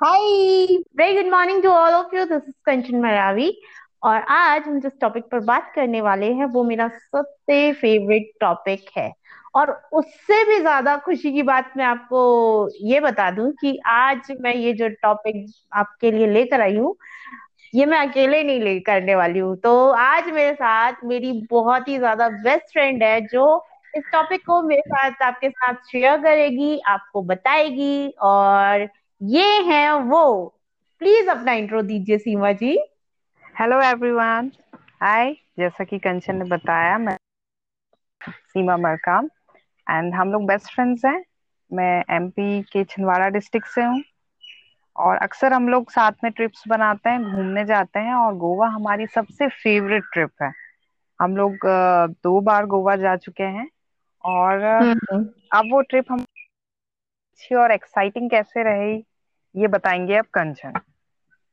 Hi very good morning to all of you this is Kanchan Maravi और आज हम जिस टॉपिक पर बात करने वाले हैं, वो मेरा सबसे फेवरेट टॉपिक है। और उससे भी ज़्यादा खुशी की बात मैं आपको ये बता दूँ कि आज मैं ये जो टॉपिक आपके लिए लेकर आई हूँ, ये मैं अकेले नहीं ले करने वाली हूँ। तो आज मेरे साथ मेरी बहुत ही ज़्यादा बेस्ट फ्रेंड है, जो इस टॉपिक को मेरे साथ आपके साथ शेयर करेगी, आपको बताएगी और ये हैं वो। प्लीज़ अपना इंट्रो दीजिए सीमा जी। हेलो एवरीवन हाय जैसा कि कंचन ने बताया मैं सीमा मरकाम एंड हम लोग बेस्ट फ्रेंड्स हैं। मैं एमपी के छिंदवाड़ा डिस्ट्रिक्ट से हूँ और अक्सर हम लोग साथ में ट्रिप्स बनाते हैं घूमने जाते हैं और गोवा हमारी सबसे फेवरेट ट्रिप है। हम लोग दो बार गोवा जा चुके हैं और हम्म। अब वो ट्रिप हम अच्छी और एक्साइटिंग कैसे रही ये बताएँगे अब कंचन।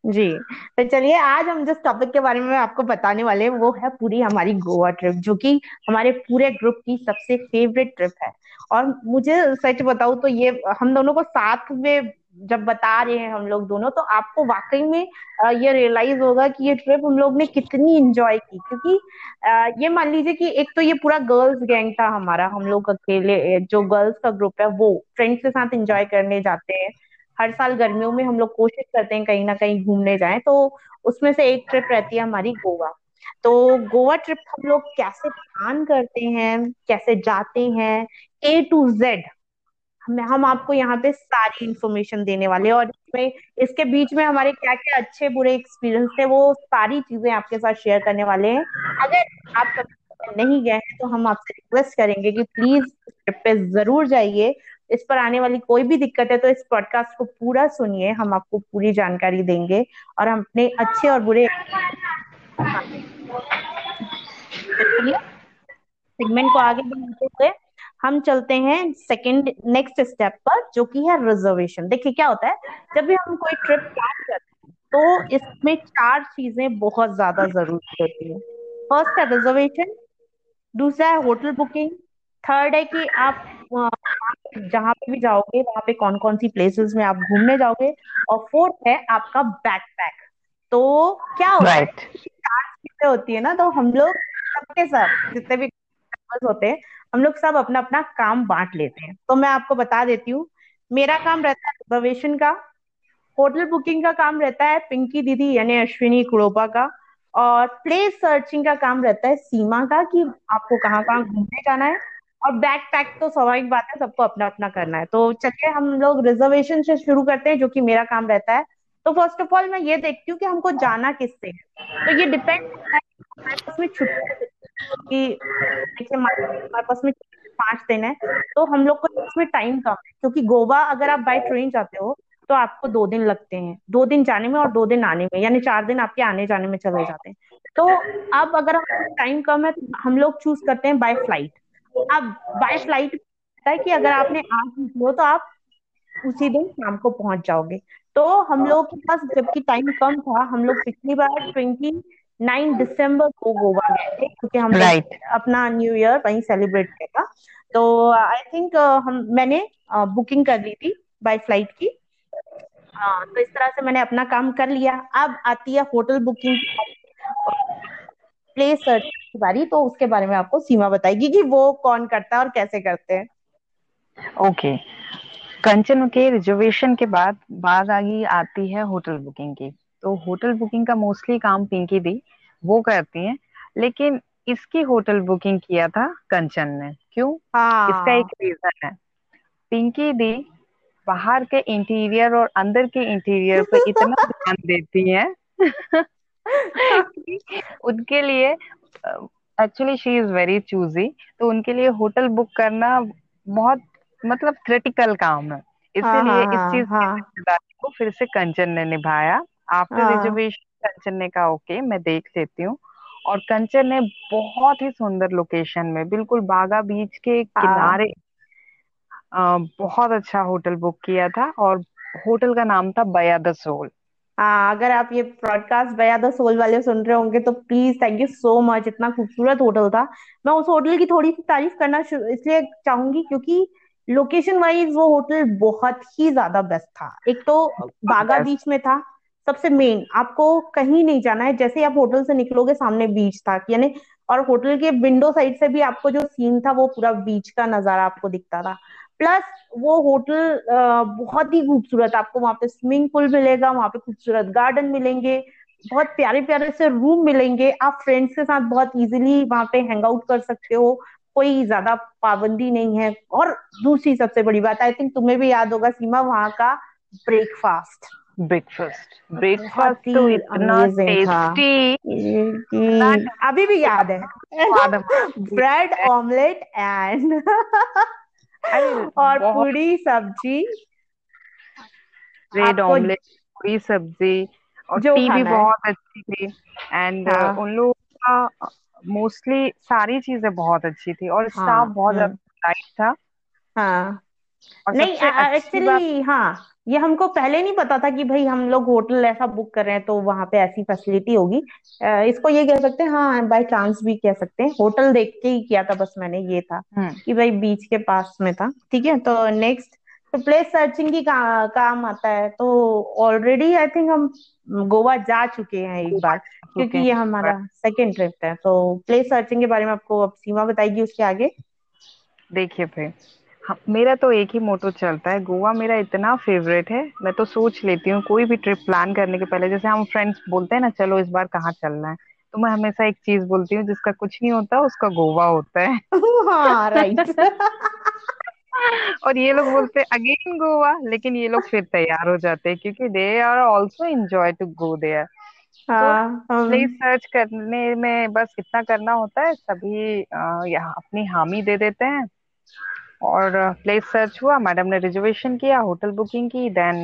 जी तो चलिए आज हम जिस टॉपिक के बारे में आपको बताने वाले हैं, वो है पूरी हमारी गोवा ट्रिप जो कि हमारे पूरे ग्रुप की सबसे फेवरेट ट्रिप है। और मुझे सच बताऊँ तो ये, हम दोनों को साथ में जब बता रहे हैं हम लोग दोनों तो आपको वाकई में ये रियलाइज़ होगा कि ये ट्रिप हम लोग ने कितनी एंजॉय की। क्योंकि ये मान लीजिए कि एक तो ये पूरा गर्ल्स गैंग था हमारा, हम लोग अकेले, जो गर्ल्स का ग्रुप है, वो फ्रेंड्स के साथ एंजॉय करने जाते हैं। हर साल गर्मियों में हम लोग कोशिश करते हैं कहीं ना कहीं घूमने जाएँ तो उसमें से एक ट्रिप रहती है हमारी गोवा। तो गोवा ट्रिप हम लोग कैसे प्लान करते हैं, कैसे जाते हैं ए टू जेड हम आपको यहाँ पे सारी इंफॉर्मेशन देने वाले और इसमें, इसके बीच में हमारे क्या क्या अच्छे बुरे एक्सपीरियंस थे, वो सारी चीज़ें आपके साथ शेयर करने वाले हैं। अगर आप नहीं गए हैं तो हम आपसे रिक्वेस्ट करेंगे कि प्लीज़ ट्रिप पे ज़रूर जाइए। इस पर आने वाली कोई भी दिक्कत है तो इस पॉडकास्ट को पूरा सुनिए, हम आपको पूरी जानकारी देंगे और हम अपने अच्छे और बुरे सेगमेंट को आगे बढ़ाते हुए हम चलते हैं सेकंड नेक्स्ट स्टेप पर, जो कि है रिजर्वेशन देखिए क्या होता है, जब भी हम कोई ट्रिप प्लान करते हैं तो इसमें चार चीज़ें बहुत ज़्यादा ज़रूरी होती है। फ़र्स्ट है रिजर्वेशन दूसरा है होटल बुकिंग थर्ड है कि आप जहाँ पे भी जाओगे वहाँ पे कौन कौन सी प्लेसेस में आप घूमने जाओगे और फोर्थ है आपका बैकपैक तो क्या होता right. है चार चीज़ें होती है ना तो हम लोग सबके सब जितने भी होते हैं हम लोग सब अपना अपना काम बांट लेते हैं। तो मैं आपको बता देती हूँ मेरा काम रहता है रिजर्वेशन का होटल बुकिंग का काम रहता है पिंकी दीदी यानी अश्विनी कुड़ोपा का और प्लेस सर्चिंग का काम रहता है सीमा का कि आपको कहाँ कहाँ घूमने जाना है। और बैक पैक तो स्वाभाविक बात है, सबको अपना अपना करना है। तो चलिए, हम लोग रिजर्वेशन से शुरू करते हैं, जो कि मेरा काम रहता है। तो फ़र्स्ट ऑफ़ ऑल मैं ये देखती हूँ कि हमको जाना किससे है। तो ये डिपेंड करता है छुट्टी हमारे पास में पाँच दिन है तो हम लोग को इसमें टाइम कम है। क्योंकि गोवा, अगर आप बाई ट्रेन जाते हो तो आपको दो दिन लगते हैं। दो दिन जाने में और दो दिन आने में, यानी चार दिन आपके आने जाने में चले जाते हैं। तो अब अगर टाइम कम है तो हम लोग चूज़ करते हैं बाय फ़्लाइट अब बाय फ़्लाइट है कि अगर आपने आज निकलो तो आप उसी दिन शाम को पहुँच जाओगे। तो हम लोग के पास जबकि टाइम कम था हम लोग पिछली बार ट्वेंटी नाइन दिसंबर को गोवा गए थे क्योंकि हम right. अपना न्यू ईयर वहीं सेलिब्रेट किया था। तो आई थिंक uh, हम मैंने बुकिंग uh, कर ली थी बाय फ़्लाइट की। हाँ तो इस तरह से मैंने अपना काम कर लिया। अब आती है होटल बुकिंग प्लेस सर्च की बारी तो उसके बारे में आपको सीमा बताएगी कि वो कौन करता है और कैसे करते हैं। Okay okay. कंचन के रिजर्वेशन के बाद बाद आगे आती है होटल बुकिंग की। तो होटल बुकिंग का मोस्टली काम पिंकी दी वो करती है। लेकिन इसकी होटल बुकिंग किया था कंचन ने। क्यों? हाँ. इसका एक रीजन है। पिंकी दी बाहर के इंटीरियर और अंदर के इंटीरियर पर इतना ध्यान देती हैं। उनके लिए actually she is very choosy तो उनके लिए होटल बुक करना बहुत मतलब क्रिटिकल काम है। इसीलिए हाँ, इस हाँ, चीज़ हाँ. की को फिर से कंचन ने निभाया। आफ्टर रिजर्वेशन कंचन ने कहा ओके मैं देख लेती हूँ। और कंचन ने बहुत ही सुंदर लोकेशन में बिल्कुल बागा बीच के हाँ। किनारे आ, बहुत अच्छा होटल बुक किया था। और होटल का नाम था बया द सोल हाँ अगर आप ये ब्रॉडकास्ट बया द सोल वाले सुन रहे होंगे तो please thank you so much इतना खूबसूरत होटल था। मैं उस होटल की थोड़ी सी तारीफ़ करना इसलिए चाहूँगी क्योंकि लोकेशन वाइज वो होटल बहुत ही ज़्यादा बेस्ट था। एक तो बागा बीच में था सबसे मेन आपको कहीं नहीं जाना है जैसे ही आप होटल से निकलोगे सामने बीच था। यानी और होटल के विंडो साइड से भी आपको जो सीन था वो पूरा बीच का नज़ारा आपको दिखता था। प्लस वो होटल बहुत ही खूबसूरत आपको वहाँ पे स्विमिंग पूल मिलेगा वहाँ पे खूबसूरत गार्डन मिलेंगे बहुत प्यारे प्यारे से रूम मिलेंगे। आप फ्रेंड्स के साथ बहुत इजीली वहाँ पे हैंग आउट कर सकते हो कोई ज़्यादा पाबंदी नहीं है। और दूसरी सबसे बड़ी बात आई थिंक तुम्हें भी याद होगा सीमा वहाँ का ब्रेकफास्ट ब्रेकफास्ट ब्रेकफास्ट तो इतना टेस्टी अभी भी याद है। ब्रेड ऑमलेट एंड अरे और पूरी सब्ज़ी। ब्रेड ऑमलेट पूरी सब्ज़ी और जो टी भी है। बहुत अच्छी थी। एंड हाँ। उन लोगों का मोस्टली सारी चीज़ें बहुत अच्छी थी और स्टाफ हाँ बहुत ज़्यादा हम्म लाइट था। हाँ। और नहीं अच्छी एक्चुअली हाँ। ये हमको पहले नहीं पता था कि भाई हम लोग होटल ऐसा बुक कर रहे हैं तो वहाँ पे ऐसी फैसिलिटी होगी। इसको ये कह सकते हैं हाँ बाय चांस भी कह सकते हैं। होटल देख के ही किया था बस मैंने ये था हम्म। कि भाई बीच के पास में था ठीक है? तो नेक्स्ट तो प्लेस सर्चिंग की का, काम आता है। तो ऑलरेडी आई थिंक हम गोवा जा चुके हैं एक बार क्योंकि ये हमारा सेकेंड ट्रिप है। तो प्लेस सर्चिंग के बारे में आपको अब सीमा बताएगी उसके आगे। देखिए भाई हम, मेरा तो एक ही मोटो चलता है गोवा मेरा इतना फेवरेट है मैं तो सोच लेती हूँ कोई भी ट्रिप प्लान करने के पहले जैसे हम फ्रेंड्स बोलते हैं ना चलो इस बार कहाँ चलना है? तो मैं हमेशा एक चीज़ बोलती हूँ जिसका कुछ नहीं होता उसका गोवा होता है। हाँ राइट और ये लोग बोलते हैं अगेन गोवा लेकिन ये लोग फिर तैयार हो जाते हैं क्योंकि they are also enjoy to go there हाँ प्लेस सर्च करने में बस इतना करना होता है सभी यहाँ अपनी हामी दे देते हैं। और प्लेस सर्च हुआ मैडम ने रिजर्वेशन किया होटल बुकिंग की देन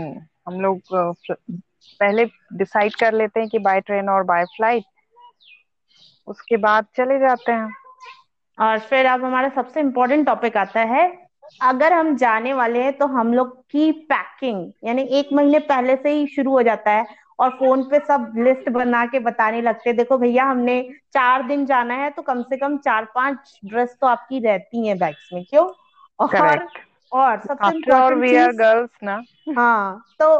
हम लोग पहले डिसाइड कर लेते हैं कि बाय ट्रेन और बाय फ़्लाइट उसके बाद चले जाते हैं। और फिर अब हमारा सबसे इम्पोर्टेंट टॉपिक आता है, अगर हम जाने वाले हैं तो हम लोग की पैकिंग यानी एक महीने पहले से ही शुरू हो जाता है, और फ़ोन पे सब लिस्ट बना के बताने लगते हैं, देखो भैया, हमने चार दिन जाना है तो कम से कम चार पाँच ड्रेस तो आपकी रहती है बैग्स में, क्यों? और और सबसे इम्पोर्टेंट वी आर गर्ल्स ना। हाँ तो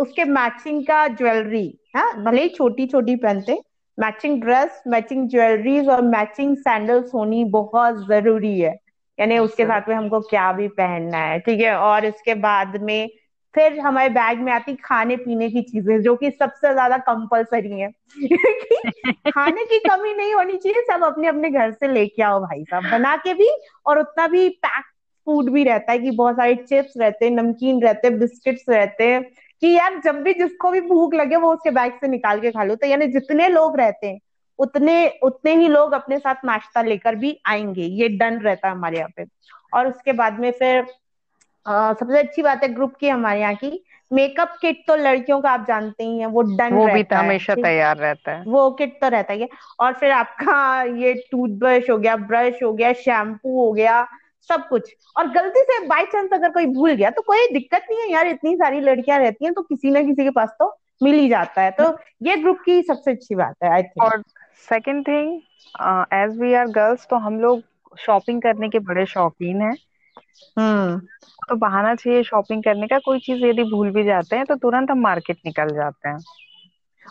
उसके मैचिंग का ज्वेलरी हाँ? भले ही छोटी छोटी पहनते मैचिंग ड्रेस मैचिंग ज्वेलरीज और मैचिंग सैंडल्स होनी बहुत ज़रूरी है। यानी उसके साथ में हमको क्या भी पहनना है ठीक है? और इसके बाद में फिर हमारे बैग में आती खाने पीने की चीज़ें जो कि सबसे ज़्यादा कंपलसरी है। खाने की कमी नहीं होनी चाहिए सब अपने अपने घर से लेके आओ भाई साहब। बना के भी और उतना भी पैक फ़ूड भी रहता है कि बहुत सारे चिप्स रहते हैं नमकीन रहते हैं बिस्किट्स रहते हैं कि यार जब भी जिसको भी भूख लगे वो उसके बैग से निकाल के खा लो। तो यानी जितने लोग रहते हैं उतने उतने ही लोग अपने साथ नाश्ता लेकर भी आएँगे। ये डन रहता है हमारे यहाँ पे। और उसके बाद में फिर सबसे अच्छी बात है ग्रुप की हमारे यहाँ की मेकअप किट तो लड़कियों का आप जानते ही हैं वो डन वो भी हमेशा तैयार रहता है। वो किट तो रहता ही है। और फिर आपका ये टूथब्रश हो गया ब्रश हो गया शैम्पू हो गया सब कुछ। और गलती से बाय चांस अगर कोई भूल गया तो कोई दिक्कत नहीं है यार इतनी सारी लड़कियाँ रहती हैं तो किसी ना किसी के पास तो मिल ही जाता है। तो ये ग्रुप की सबसे अच्छी बात है आई थिंक और second thing as we are girls तो हम लोग शॉपिंग करने के बड़े शौकीन हैं। हम्म। तो बहाना चाहिए शॉपिंग करने का कोई चीज़ यदि भूल भी जाते हैं तो तुरंत हम मार्केट निकल जाते हैं।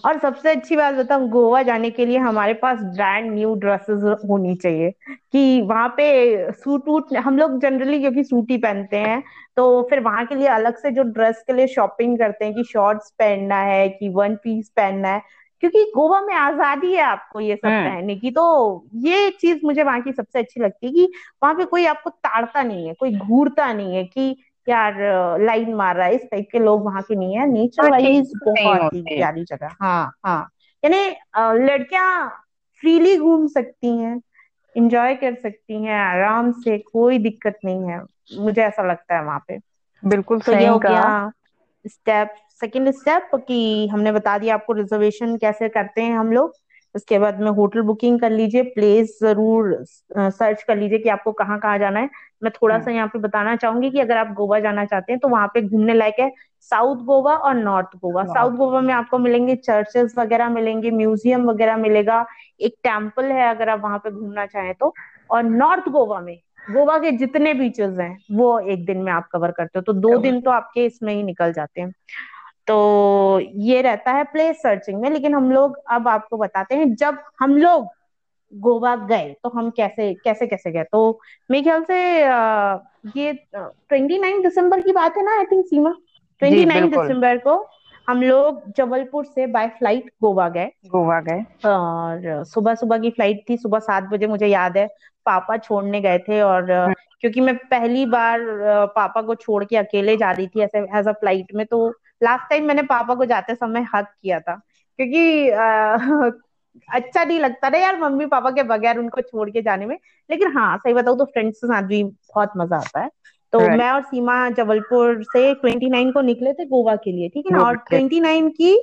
और सबसे अच्छी बात बताऊँ गोवा जाने के लिए हमारे पास ब्रांड न्यू ड्रेसेस होनी चाहिए। कि वहाँ पे सूट वूट हम लोग जनरली क्योंकि सूट ही पहनते हैं तो फिर वहाँ के लिए अलग से जो ड्रेस के लिए शॉपिंग करते हैं कि शॉर्ट्स पहनना है कि वन पीस पहनना है क्योंकि गोवा में आज़ादी है आपको ये सब हम्म पहनने की तो ये चीज़ मुझे वहाँ की सबसे अच्छी लगती है कि वहाँ पे कोई आपको ताड़ता नहीं है कोई घूरता नहीं है कि यार लाइन मार रहा है इस टाइप के लोग वहाँ के नहीं है। नेचर हाँ ठीक वाइज बहुत ही। प्यारी जगह हाँ हाँ। यानी लड़कियाँ फ्रीली घूम सकती हैं इंजॉय कर सकती हैं आराम से कोई दिक्कत नहीं है। मुझे ऐसा लगता है वहाँ पे। बिल्कुल तो ये सही हो कहा। गया स्टेप सेकंड स्टेप कि हमने बता दिया आपको रिजर्वेशन कैसे करते हैं हम लोग। उसके बाद में होटल बुकिंग कर लीजिए प्लेस ज़रूर सर्च कर लीजिए कि आपको कहाँ कहाँ जाना है। मैं थोड़ा सा हम्म। यहाँ पे बताना चाहूँगी कि अगर आप गोवा जाना चाहते हैं तो वहाँ पे घूमने लायक है साउथ गोवा और नॉर्थ गोवा। साउथ गोवा में आपको मिलेंगे चर्चेस वगैरह मिलेंगे म्यूज़ियम वगैरह मिलेगा एक टेंपल है अगर आप वहाँ पे घूमना चाहें तो। और नॉर्थ गोवा में गोवा के जितने बीचेस हैं वो एक दिन में आप कवर करते हो तो दो दिन तो आपके इसमें ही निकल जाते हैं। तो ये रहता है प्लेस सर्चिंग में लेकिन हम लोग अब आपको बताते हैं जब हम लोग गोवा गए तो हम कैसे कैसे कैसे गए? तो मेरे ख्याल से ये ट्वेंटी नाइन दिसंबर की बात है ना I think Seema? Twenty nine दिसंबर को हम लोग जबलपुर से बाय फ़्लाइट गोवा गए। गोवा गए। और सुबह सुबह की फ़्लाइट थी सुबह सात बजे मुझे याद है पापा छोड़ने गए थे और हम्म। क्योंकि मैं पहली बार पापा को छोड़ के अकेले जा रही थी ऐसे एज अ फ़्लाइट में तो लास्ट टाइम मैंने पापा को जाते समय हक किया था क्योंकि आ, अच्छा नहीं लगता ना यार मम्मी पापा के बगैर उनको छोड़ के जाने में। लेकिन हाँ सही बताऊँ तो फ्रेंड्स के साथ भी बहुत मज़ा आता है। तो right. मैं और सीमा जबलपुर से ट्वेंटी नाइन को निकले थे गोवा के लिए ठीक है ना? और ट्वेंटी नाइन की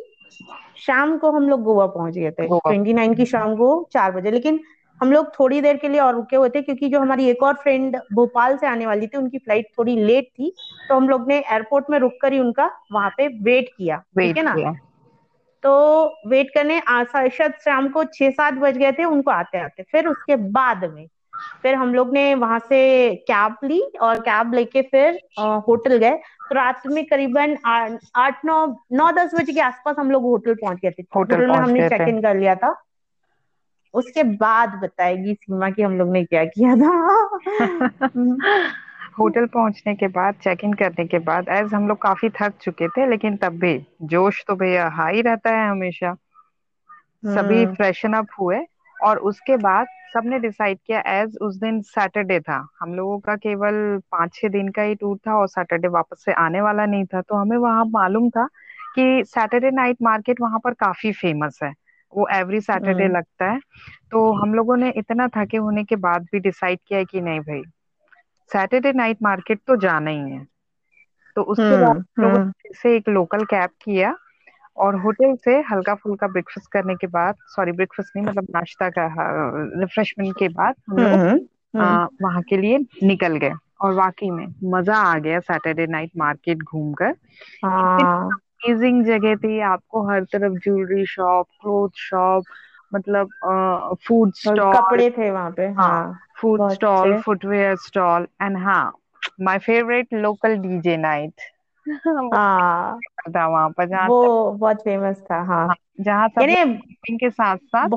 शाम को हम लोग गोवा पहुँच गए थे। ट्वेंटी नाइन की शाम को चार बजे। लेकिन हम लोग थोड़ी देर के लिए और रुके हुए थे क्योंकि जो हमारी एक और फ्रेंड भोपाल से आने वाली थी उनकी फ़्लाइट थोड़ी लेट थी तो हम लोग ने एयरपोर्ट में रुक कर ही उनका वहाँ पे वेट किया ठीक है ना? तो वेट करने शायद शाम को छह सात बज गए थे उनको आते आते फिर उसके बाद में फिर हम लोग ने वहाँ से कैब ली और कैब लेके फिर होटल गए। तो रात में करीबन आठ नौ नौ दस बजे के आसपास हम लोग होटल पहुँच गए थे। होटल में हमने चेक इन कर लिया था। उसके बाद बताएगी सीमा की हम लोग ने क्या किया था। होटल पहुँचने के बाद चेक इन करने के बाद एज हम लोग काफ़ी थक चुके थे लेकिन तब भी जोश तो भैया हाई रहता है हमेशा। सभी फ्रेशन अप हुए और उसके बाद सबने डिसाइड किया एज उस दिन सैटरडे था। हम लोगों का केवल पाँच छह दिन का ही टूर था और सैटरडे वापस से आने वाला नहीं था। तो हमें वहाँ मालूम था कि सैटरडे नाइट मार्केट वहाँ पर काफ़ी फ़ेमस है। वो एवरी सैटरडे लगता है। तो हम लोगों ने इतना थके होने के बाद भी डिसाइड किया कि नहीं भाई सैटरडे नाइट मार्केट तो जाना ही है। तो उसके बाद हम्म, लोगों हम्म। से एक लोकल कैब किया और होटल से हल्का फुल्का ब्रेकफास्ट करने के बाद सॉरी ब्रेकफास्ट नहीं मतलब नाश्ता का रिफ्रेशमेंट के बाद हम लोग हम्म, वहाँ के लिए निकल गए। और वाकई में मज़ा आ गया सैटरडे नाइट मार्केट घूमकर। अमेजिंग जगह थी आपको हर तरफ़ ज्वेलरी शॉप क्लोथ शॉप मतलब फ़ूड स्टॉल कपड़े थे वहाँ पे हाँ food stall footwear stall and हाँ my favourite local DJ night हाँ। था वहाँ पर जहाँ वो बहुत फ़ेमस था हाँ, हाँ जहाँ सब के साथ साथ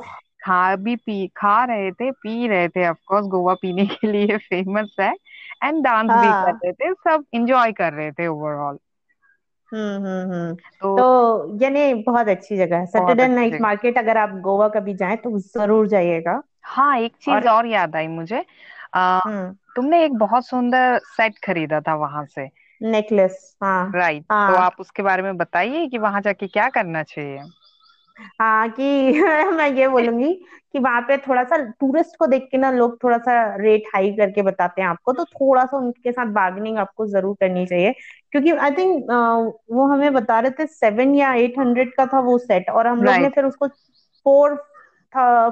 खा भी पी खा रहे थे पी रहे थे ऑफ़ कोर्स गोवा पीने के लिए फ़ेमस है। एंड डांस हाँ, भी कर रहे थे सब एंजॉय कर रहे थे ओवरऑल तो, तो यानी बहुत अच्छी जगह है। सैटरडे नाइट मार्केट अगर आप गोवा कभी जाएँ तो ज़रूर जाइएगा। हाँ एक चीज़ और, और याद आई मुझे। आ, हम्म। तुमने एक बहुत सुंदर सेट खरीदा था वहाँ से। नेकलेस हाँ। राइट हाँ। तो आप उसके बारे में बताइए कि वहाँ जाके क्या करना चाहिए। हाँ कि मैं ये बोलूँगी कि वहाँ पे थोड़ा सा टूरिस्ट को देख के ना लोग थोड़ा सा रेट हाई करके बताते हैं आपको तो थोड़ा सा उनके साथ बार्गेनिंग आपको ज़रूर करनी चाहिए। क्योंकि आई थिंक वो हमें बता रहे थे सेवन या एट हंड्रेड का था वो सेट और हम लोग ने फिर उसको फोर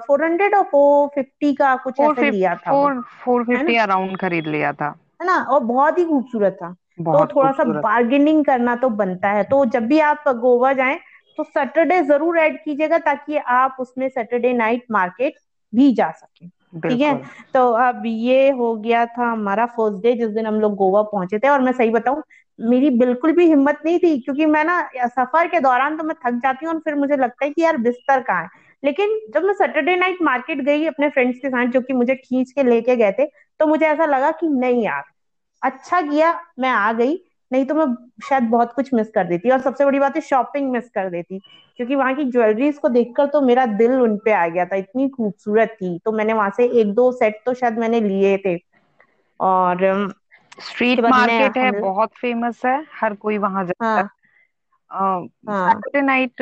फोर हंड्रेड और फोर फिफ्टी का कुछ ऐसे लिया था फोर फोर फिफ्टी अराउंड खरीद लिया था। है ना? और बहुत ही खूबसूरत था। तो थोड़ा सा बार्गेनिंग करना तो बनता है। तो जब भी आप गोवा जाएँ तो सैटरडे ज़रूर ऐड कीजिएगा ताकि आप उसमें सैटरडे नाइट मार्केट भी जा सके। ठीक है? तो अब ये हो गया था हमारा फ़र्स्ट डे जिस दिन हम लोग गोवा पहुँचे थे। और मैं सही बताऊँ मेरी बिल्कुल भी हिम्मत नहीं थी, क्योंकि मैं ना सफ़र के दौरान तो मैं थक जाती हूँ और फिर मुझे लगता है कि यार बिस्तर कहाँ है। लेकिन जब मैं सैटरडे नाइट मार्केट गई अपने फ्रेंड्स के साथ, जो कि मुझे खींच के लेके गए थे तो मुझे ऐसा लगा कि नहीं यार अच्छा किया, मैं आ गई, नहीं तो मैं शायद बहुत कुछ मिस कर देती और सबसे बड़ी बात है शॉपिंग मिस कर देती, क्योंकि वहाँ की ज्वेलरीज को देखकर तो मेरा दिल उन पे आ गया था, इतनी खूबसूरत थी। तो मैंने वहाँ से एक दो सेट तो शायद मैंने लिए थे। और स्ट्रीट मार्केट है बहुत फ़ेमस है हर कोई वहाँ जाता है। सैटरडे हाँ। नाइट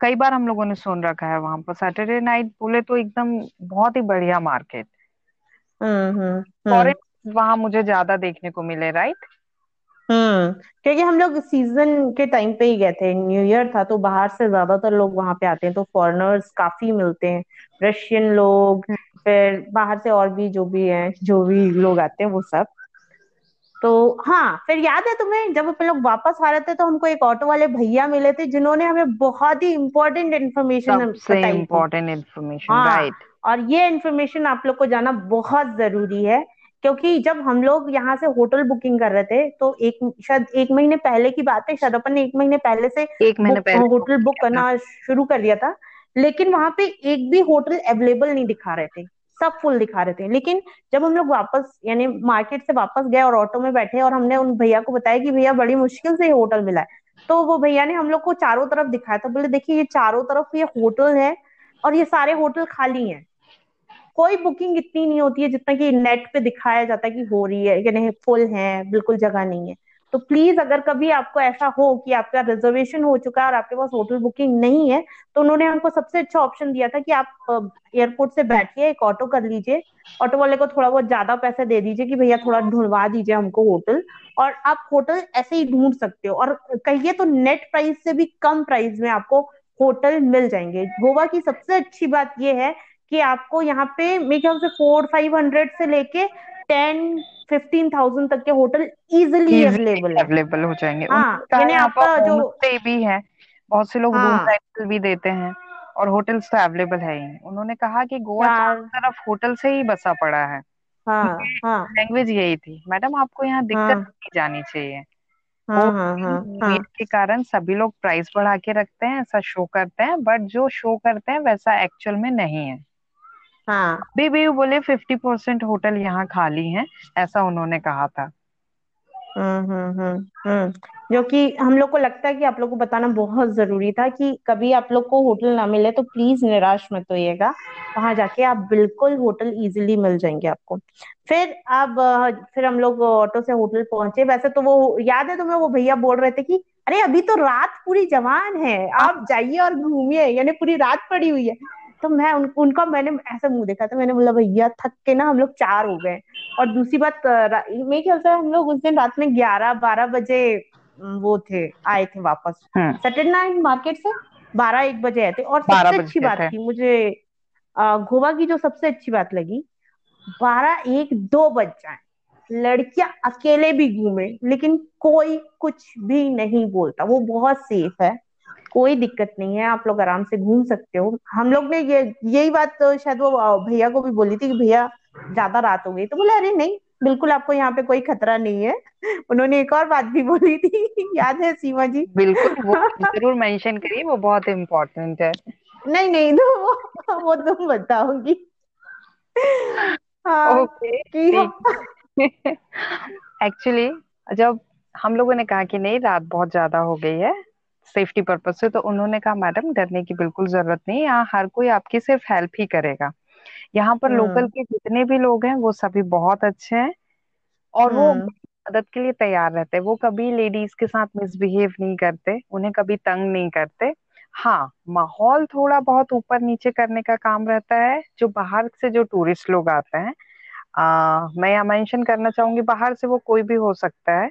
कई बार हम लोगों ने सुन रखा है वहाँ पर। सैटरडे नाइट बोले तो एकदम बहुत ही बढ़िया मार्केट हम्म हम्म, हम्म। वहाँ मुझे ज़्यादा देखने को मिले राइट हम्म क्योंकि हम लोग सीज़न के टाइम पे ही गए थे। न्यू ईयर था तो बाहर से ज़्यादातर लोग वहाँ पे आते हैं तो फॉरेनर्स काफ़ी मिलते हैं। रशियन लोग हम्म। फिर बाहर से और भी जो भी हैं जो भी लोग आते हैं वो सब। तो हाँ फिर याद है तुम्हें जब अपन लोग वापस आ रहे थे तो हमको एक ऑटो वाले भैया मिले थे जिन्होंने हमें बहुत ही important information important information right और ये इन्फॉर्मेशन आप लोग को जाना बहुत ज़रूरी है क्योंकि जब हम लोग यहाँ से होटल बुकिंग कर रहे थे तो एक शायद एक महीने पहले की बात है शायद अपन ने एक महीने पहले से एक महीने पहले होटल बुक करना शुरू कर दिया था लेकिन वहाँ पे एक भी होटल अवेलेबल नहीं दिखा रहे थे। सब फुल दिखा रहे थे। लेकिन जब हम लोग वापस, यानी मार्केट से वापस गए और ऑटो में बैठे और हमने उन भैया को बताया कि भैया बड़ी मुश्किल से ये होटल मिला है तो वो भैया ने हम लोग को चारों तरफ़ दिखाया। था बोले, देखिए, ये चारों तरफ़ ये होटल है और ये सारे होटल खाली हैं। कोई बुकिंग इतनी नहीं होती है जितना कि नेट पे दिखाया जाता है कि हो रही है, यानी फुल है, बिल्कुल जगह नहीं है। तो प्लीज़ अगर कभी आपको ऐसा हो कि आपका रिजर्वेशन हो चुका है और आपके पास होटल बुकिंग नहीं है तो उन्होंने हमको सबसे अच्छा ऑप्शन दिया था कि आप एयरपोर्ट से बैठिए, एक ऑटो कर लीजिए। ऑटो वाले को थोड़ा बहुत ज़्यादा पैसे दे दीजिए कि भैया थोड़ा ढूंढवा दीजिए हमको होटल और आप होटल ऐसे ही ढूंढ सकते हो। और कहिए तो नेट प्राइस से भी कम प्राइस में आपको होटल मिल जाएँगे। गोवा की सबसे अच्छी बात यह है कि आपको यहाँ पे मेरे ख्याल से फोर फाइव हंड्रेड से लेके टेन फिफ्टीन थाउज़ेंड तक के होटल इजिली अवेलेबल है। अवेलेबल हो जाएँगे। हाँ यानी आपका जो भी है। बहुत से लोग रूम हाँ। रेंटल भी देते हैं और होटल्स तो अवेलेबल है ही। उन्होंने कहा कि गोवा तरफ़ होटल से ही बसा पड़ा है। हाँ हाँ। लैंग्वेज यही थी। मैडम आपको यहाँ दिक्कत हाँ। नहीं जानी चाहिए। हाँ हाँ के कारण सभी लोग प्राइस बढ़ा के रखते हैं ऐसा शो करते हैं बट जो शो करते हैं वैसा एक्चुअल में नहीं है। हाँ। अभी भी बोले फिफ्टी परसेंट होटल यहाँ खाली हैं ऐसा उन्होंने कहा था। हम्म हम्म हम्म हम्म। जो कि हम लोग को लगता है कि आप लोग को बताना बहुत ज़रूरी था कि कभी आप लोग को होटल ना मिले तो प्लीज़ निराश मत होइएगा। वहाँ जाके आप बिल्कुल होटल इजीली मिल जाएँगे आपको। फिर अब फिर हम लोग ऑटो से होटल पहुँचे। वैसे तो वो याद है तुम्हें वो भैया बोल रहे थे कि अरे अभी तो रात पूरी जवान है आप जाइए और घूमिए यानी पूरी रात पड़ी हुई है। तो मैं उन, उनका मैंने ऐसा मुँह देखा था मैंने बोला भैया थक के ना हम लोग चार हो गए। और दूसरी बात मेरे ख्याल से हम लोग उस दिन रात में ग्यारह बारह बजे वो थे आए थे वापस। सैटरडे नाइट मार्केट से बारह एक बजे आए थे। और सबसे अच्छी बात थी। मुझे गोवा की जो सबसे अच्छी बात लगी बारह एक दो बज जाए। लड़कियाँ अकेले भी घूमे लेकिन कोई कुछ भी नहीं बोलता वो बहुत सेफ़ है। कोई दिक्कत नहीं है आप लोग आराम से घूम सकते हो। हम लोग ने ये यही बात तो शायद वो भैया को भी बोली थी कि भैया ज़्यादा रात हो गई। तो बोले अरे नहीं बिल्कुल आपको यहाँ पे कोई खतरा नहीं है। उन्होंने एक और बात भी बोली थी याद है सीमा जी? बिल्कुल वो ज़रूर मेंशन करिए वो बहुत इम्पोर्टेंट है। नहीं नहीं तो वो वो तुम बताओगी एक्चुअली जब हम लोगों ने कहा कि नहीं रात बहुत ज़्यादा हो गई है सेफ्टी पर्पज से तो उन्होंने कहा मैडम डरने की बिल्कुल ज़रूरत नहीं यहाँ हर कोई आपकी सिर्फ़ हेल्प ही करेगा। यहाँ पर लोकल हम्म के जितने भी लोग हैं वो सभी बहुत अच्छे हैं और वो हम्म। मदद के लिए तैयार रहते हैं। वो कभी लेडीज़ के साथ मिसबिहेव नहीं करते उन्हें कभी तंग नहीं करते। हाँ माहौल थोड़ा बहुत ऊपर नीचे करने का काम रहता है। जो बाहर से जो टूरिस्ट लोग आते हैं आ, मैं यहाँ मेंशन करना चाहूँगी बाहर से वो कोई भी हो सकता है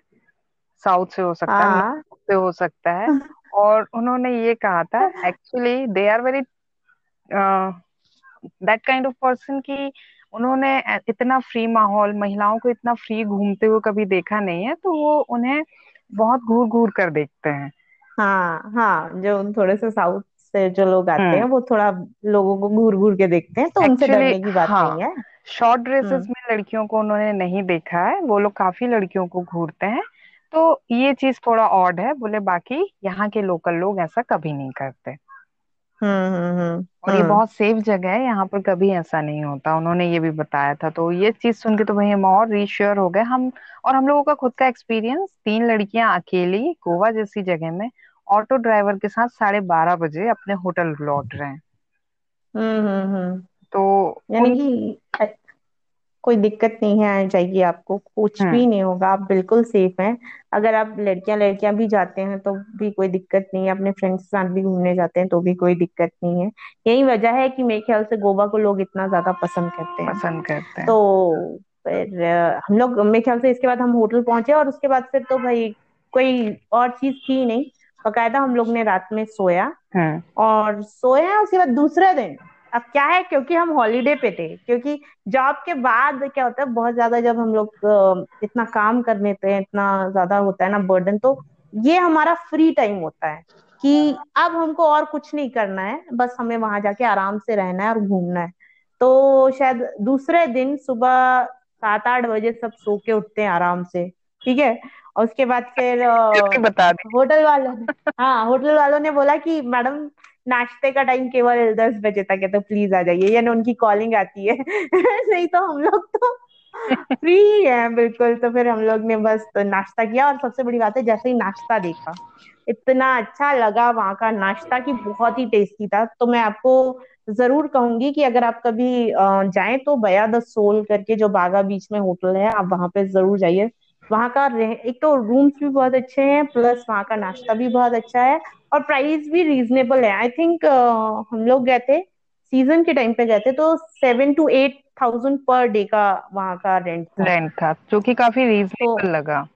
साउथ से हो सकता है हाँ। से हो सकता है और उन्होंने ये कहा था actually they are very that kind of person की उन्होंने इतना फ्री माहौल महिलाओं को इतना फ्री घूमते हुए कभी देखा नहीं है तो वो उन्हें बहुत घूर घूर कर देखते हैं। हाँ हाँ जो उन थोड़े से साउथ से जो लोग आते हैं हम्म वो थोड़ा लोगों को घूर घूर के देखते हैं तो उनसे एक्चुअली डरने की बात हाँ नहीं है। Short dresses hmm. में लड़कियों को उन्होंने नहीं देखा है वो लोग काफ़ी लड़कियों को घूरते हैं। तो ये चीज़ थोड़ा ऑड है बोले बाकी यहाँ के लोकल लोग ऐसा कभी नहीं करते। हम्म हम्म और ये हम्म। बहुत सेफ़ जगह है यहाँ पर कभी ऐसा नहीं होता उन्होंने ये भी बताया था। तो ये चीज़ सुन के तो भाई हम और रीश्योर हो गए। हम और हम लोगों का खुद का एक्सपीरियंस तीन लड़कियाँ अकेली गोवा जैसी जगह में ऑटो ड्राइवर के साथ साढ़े बारह बजे अपने होटल लौट रहे हैं। हम्म हम्म हम्म। तो यानी कि कोई दिक्कत नहीं है आनी चाहिए आपको। कुछ हम्म भी नहीं होगा आप बिल्कुल सेफ़ हैं। अगर आप लड़कियाँ लड़कियाँ भी जाते हैं तो भी कोई दिक्कत नहीं है। अपने फ्रेंड्स के साथ भी घूमने जाते हैं तो भी कोई दिक्कत नहीं है। यही वजह है कि मेरे ख्याल से गोवा को लोग इतना ज़्यादा पसंद करते हैं। पसंद करते हैं। तो फिर हम लोग मेरे ख्याल से इसके बाद हम होटल पहुँचे और उसके बाद फिर तो भाई कोई और चीज़ थी नहीं। बकायदा हम लोग ने रात में सोया हम्म और सोया उसके बाद दूसरे दिन अब क्या है क्योंकि हम हॉलीडे पे थे क्योंकि जॉब के बाद क्या होता है बहुत ज़्यादा जब हम लोग इतना काम कर लेते हैं इतना ज़्यादा होता है ना बर्डन तो ये हमारा फ्री टाइम होता है कि अब हमको और कुछ नहीं करना है बस हमें वहाँ जाके आराम से रहना है और घूमना है। तो शायद दूसरे दिन सुबह सात आठ बजे सब सो के उठते हैं आराम से ठीक है? और उसके बाद फिर बता होटल वालों ने हाँ होटल वालों ने बोला कि मैडम नाश्ते का टाइम केवल दस बजे तक है तो प्लीज़ आ जाइए। यानी उनकी कॉलिंग आती है। नहीं तो हम लोग तो फ्री है, बिल्कुल। तो फिर हम लोग ने बस तो नाश्ता किया और सबसे बड़ी बात है, जैसे ही नाश्ता देखा, इतना अच्छा लगा वहाँ का नाश्ता की बहुत ही टेस्टी था। तो मैं आपको ज़रूर कहूँगी कि अगर आप कभी जाए तो बया द सोल करके जो बागा बीच में होटल है, आप वहाँ पे ज़रूर जाइए। वहाँ का एक तो रूम्स भी बहुत अच्छे हैं प्लस वहाँ का नाश्ता भी बहुत अच्छा है। और प्राइस भी रीजनेबल है। आई थिंक uh, हम लोग गए थे सीज़न के टाइम पे गए थे तो seven to eight thousand per day का वहाँ का रेंट था। रेंट था जो कि काफ़ी रीजनेबल तो लगा।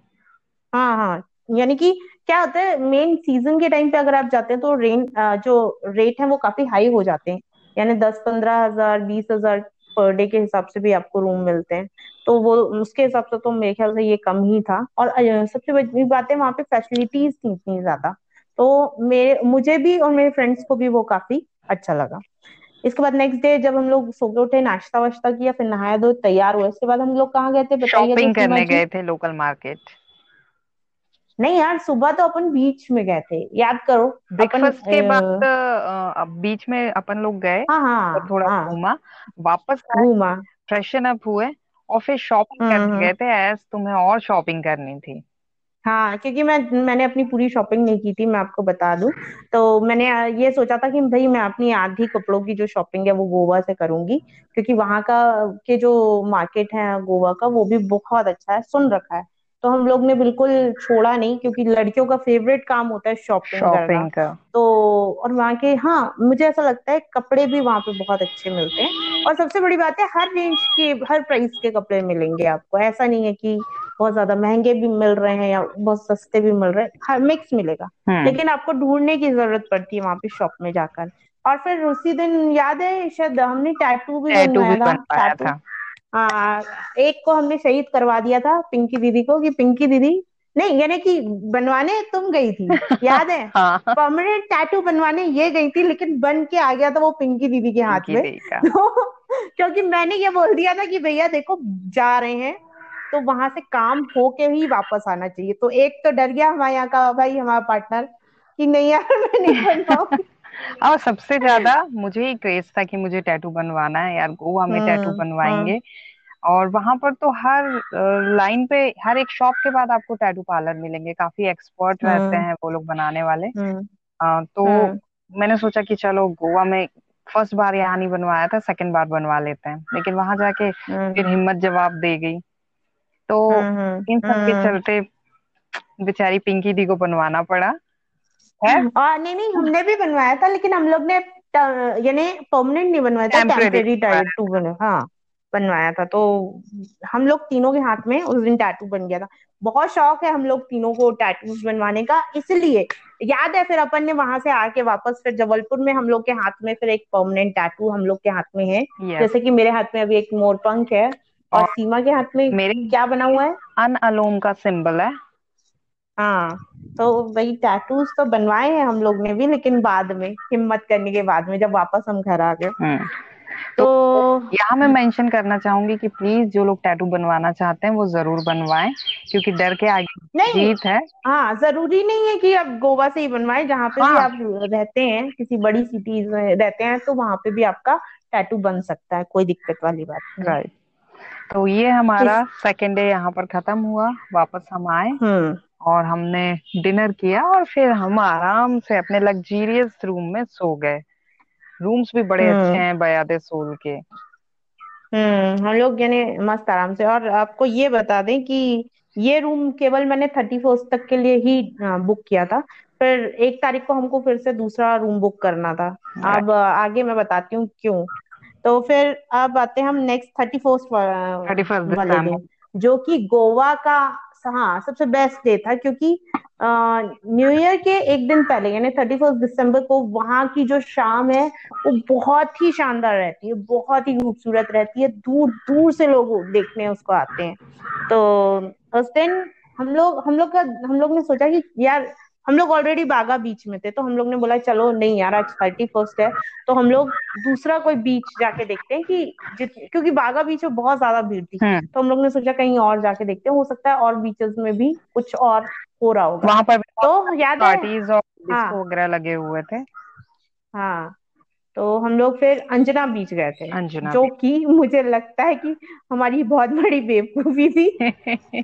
हाँ हाँ। यानी कि क्या होता है मेन सीज़न के टाइम पे अगर आप जाते हैं तो रेंट जो रेट है वो काफ़ी हाई हो जाते हैं। यानी दस पंद्रह हज़ार बीस हज़ार पर डे के हिसाब से भी आपको रूम मिलते हैं। तो वो उसके हिसाब से तो मेरे ख्याल से ये कम ही था। और सबसे बड़ी बात है वहाँ पे फैसिलिटीज़ थी इतनी ज़्यादा। तो मेरे मुझे भी और मेरे फ्रेंड्स को भी वो काफ़ी अच्छा लगा। इसके बाद नेक्स्ट डे जब हम लोग सो उठे नाश्ता वाश्ता किया फिर नहाया धोए तैयार हुए इसके बाद हम लोग कहाँ गए थे बताइए? शॉपिंग करने गए थे लोकल मार्केट नहीं यार सुबह तो अपन बीच में गए थे याद करो ब्रेकफास्ट के बाद बीच में अपन लोग गए हाँ हाँ थोड़ा हाँ। घूमा। वापस आए घूमा। फ्रेशन अप हुए और फिर शॉपिंग करने हम्म। गए थे एज तुम्हें और शॉपिंग करनी थी। हाँ क्योंकि मैं मैंने अपनी पूरी शॉपिंग नहीं की थी मैं आपको बता दूँ। तो मैंने ये सोचा था कि भाई मैं अपनी आधी कपड़ों की जो शॉपिंग है वो गोवा से करूँगी। क्योंकि वहाँ का के जो मार्केट है गोवा का वो भी बहुत अच्छा है सुन रखा है। तो हम लोग ने बिल्कुल छोड़ा नहीं क्योंकि लड़कियों का फेवरेट काम होता है शॉपिंग करना। शॉपिंग का। तो और वहाँ के हाँ मुझे ऐसा लगता है कपड़े भी वहाँ पे बहुत अच्छे मिलते हैं। और सबसे बड़ी बात है हर रेंज के हर प्राइस के कपड़े मिलेंगे आपको। ऐसा नहीं है कि बहुत ज़्यादा महँगे भी मिल रहे हैं या बहुत सस्ते भी मिल रहे हैं मिक्स मिलेगा। हम्म। लेकिन आपको ढूँढने की ज़रूरत पड़ती है वहाँ पे शॉप में जाकर। और फिर उसी दिन याद है शायद हमने टैटू भी टैटू भी बनवाया था। हाँ एक को हमने शहीद करवा दिया था पिंकी दीदी को कि पिंकी दीदी नहीं यानी कि बनवाने तुम गई थी याद है? हाँ। परमानेंट टैटू बनवाने ये गई थी लेकिन बन के आ गया था वो पिंकी दीदी के हाथ में। तो क्योंकि मैंने ये बोल दिया था कि भैया देखो जा रहे हैं तो वहाँ से काम होके ही वापस आना चाहिए। तो एक तो डर गया हमारे यहाँ का भाई हमारा पार्टनर कि नहीं यार मैं नहीं बनवाऊँगी और सबसे ज़्यादा मुझे ही क्रेज था कि मुझे टैटू बनवाना है यार गोवा में टैटू बनवाएँगे। और वहाँ पर तो हर लाइन पे हर एक शॉप के बाद आपको टैटू पार्लर मिलेंगे। काफ़ी एक्सपर्ट रहते हम्म हैं वो लोग बनाने वाले। हम्म अ, तो हम्म मैंने सोचा कि चलो गोवा में फ़र्स्ट बार यहाँ नहीं बनवाया था सेकंड बार बनवा लेते हैं। लेकिन वहाँ जाके फिर हम्म हिम्मत जवाब दे गई। तो हम्म हम्म इन सब के हम्म। चलते बेचारी पिंकी दी को बनवाना पड़ा। है? और नहीं नहीं हमने भी बनवाया था लेकिन हम लोग ने यानी परमानेंट नहीं बनवाया था टेम्परेरी टैटू बन हाँ बनवाया था। तो हम लोग तीनों के हाथ में उस दिन टैटू बन गया था। बहुत शौक है हम लोग तीनों को टैटूज बनवाने का इसलिए याद है फिर अपन ने वहाँ से आके वापस फिर जबलपुर में हम लोग के हाथ में फिर एक परमानेंट टैटू हम लोग के हाथ में है। जैसे कि मेरे हाथ में अभी एक मोरपंख है। और सीमा के हाथ में मेरे क्या बना हुआ है? अन अलोम का सिंबल है। हाँ तो वही टैटूज तो बनवाए हैं हम लोग ने भी लेकिन बाद में हिम्मत करने के बाद में जब वापस हम घर आ गए। हम्म। तो यहाँ मैं मेंशन करना चाहूँगी कि प्लीज़ जो लोग टैटू बनवाना चाहते हैं वो ज़रूर बनवाएँ क्योंकि डर के आगे नहीं। जीत है। हाँ ज़रूरी नहीं है कि आप गोवा से ही बनवाएँ जहाँ पे हाँ, भी आप रहते हैं किसी बड़ी सिटीज़ में रहते हैं तो वहाँ पे भी आपका टैटू बन सकता है कोई दिक्कत वाली बात नहीं। राइट तो ये हमारा सेकेंड डे यहाँ पर खत्म हुआ। वापस हम आए हम्म। और हमने डिनर किया और फिर हम आराम से अपने लग्जीरियस रूम में सो गए। रूम्स भी बड़े अच्छे हम्म हैं बयादे सोल के। हम्म हम लोग यानी मस्त आराम से। और आपको ये बता दें कि ये रूम केवल मैंने थर्टी फ़र्स्ट तक के लिए ही बुक किया था। फिर एक तारीख को हमको फिर से दूसरा रूम बुक करना था। अब आगे मैं बताती हूँ क्यों। तो फिर अब आते हैं हम नेक्स्ट थर्टी फ़र्स्ट वाले दिन जो कि गोवा का हाँ सबसे बेस्ट डे था क्योंकि न्यू ईयर के एक दिन पहले यानी थर्टी फ़र्स्ट दिसंबर को वहाँ की जो शाम है वो बहुत ही शानदार रहती है बहुत ही खूबसूरत रहती है दूर दूर से लोग देखने उसको आते हैं। तो उस दिन हम लोग हम लोग का हम लोग ने सोचा कि यार हम लोग ऑलरेडी बागा बीच में थे तो हम लोग ने बोला चलो नहीं यार आज थर्टी फ़र्स्ट है। तो हम लोग दूसरा कोई बीच जाके देखते हैं कि क्योंकि बागा बीच में बहुत ज़्यादा भीड़ थी। हम्म। तो हम लोग ने सोचा कहीं और जाके देखते हैं। हो सकता है और बीचेस में भी कुछ और हो रहा होगा। वहाँ पर तो याद पार्टीज़ और हाँ। वगैरह लगे हुए थे। हाँ। तो हम लोग फिर अंजना बीच गए थे अंजुना जो कि मुझे लगता है कि हमारी बहुत बड़ी बेवकूफ़ी थी।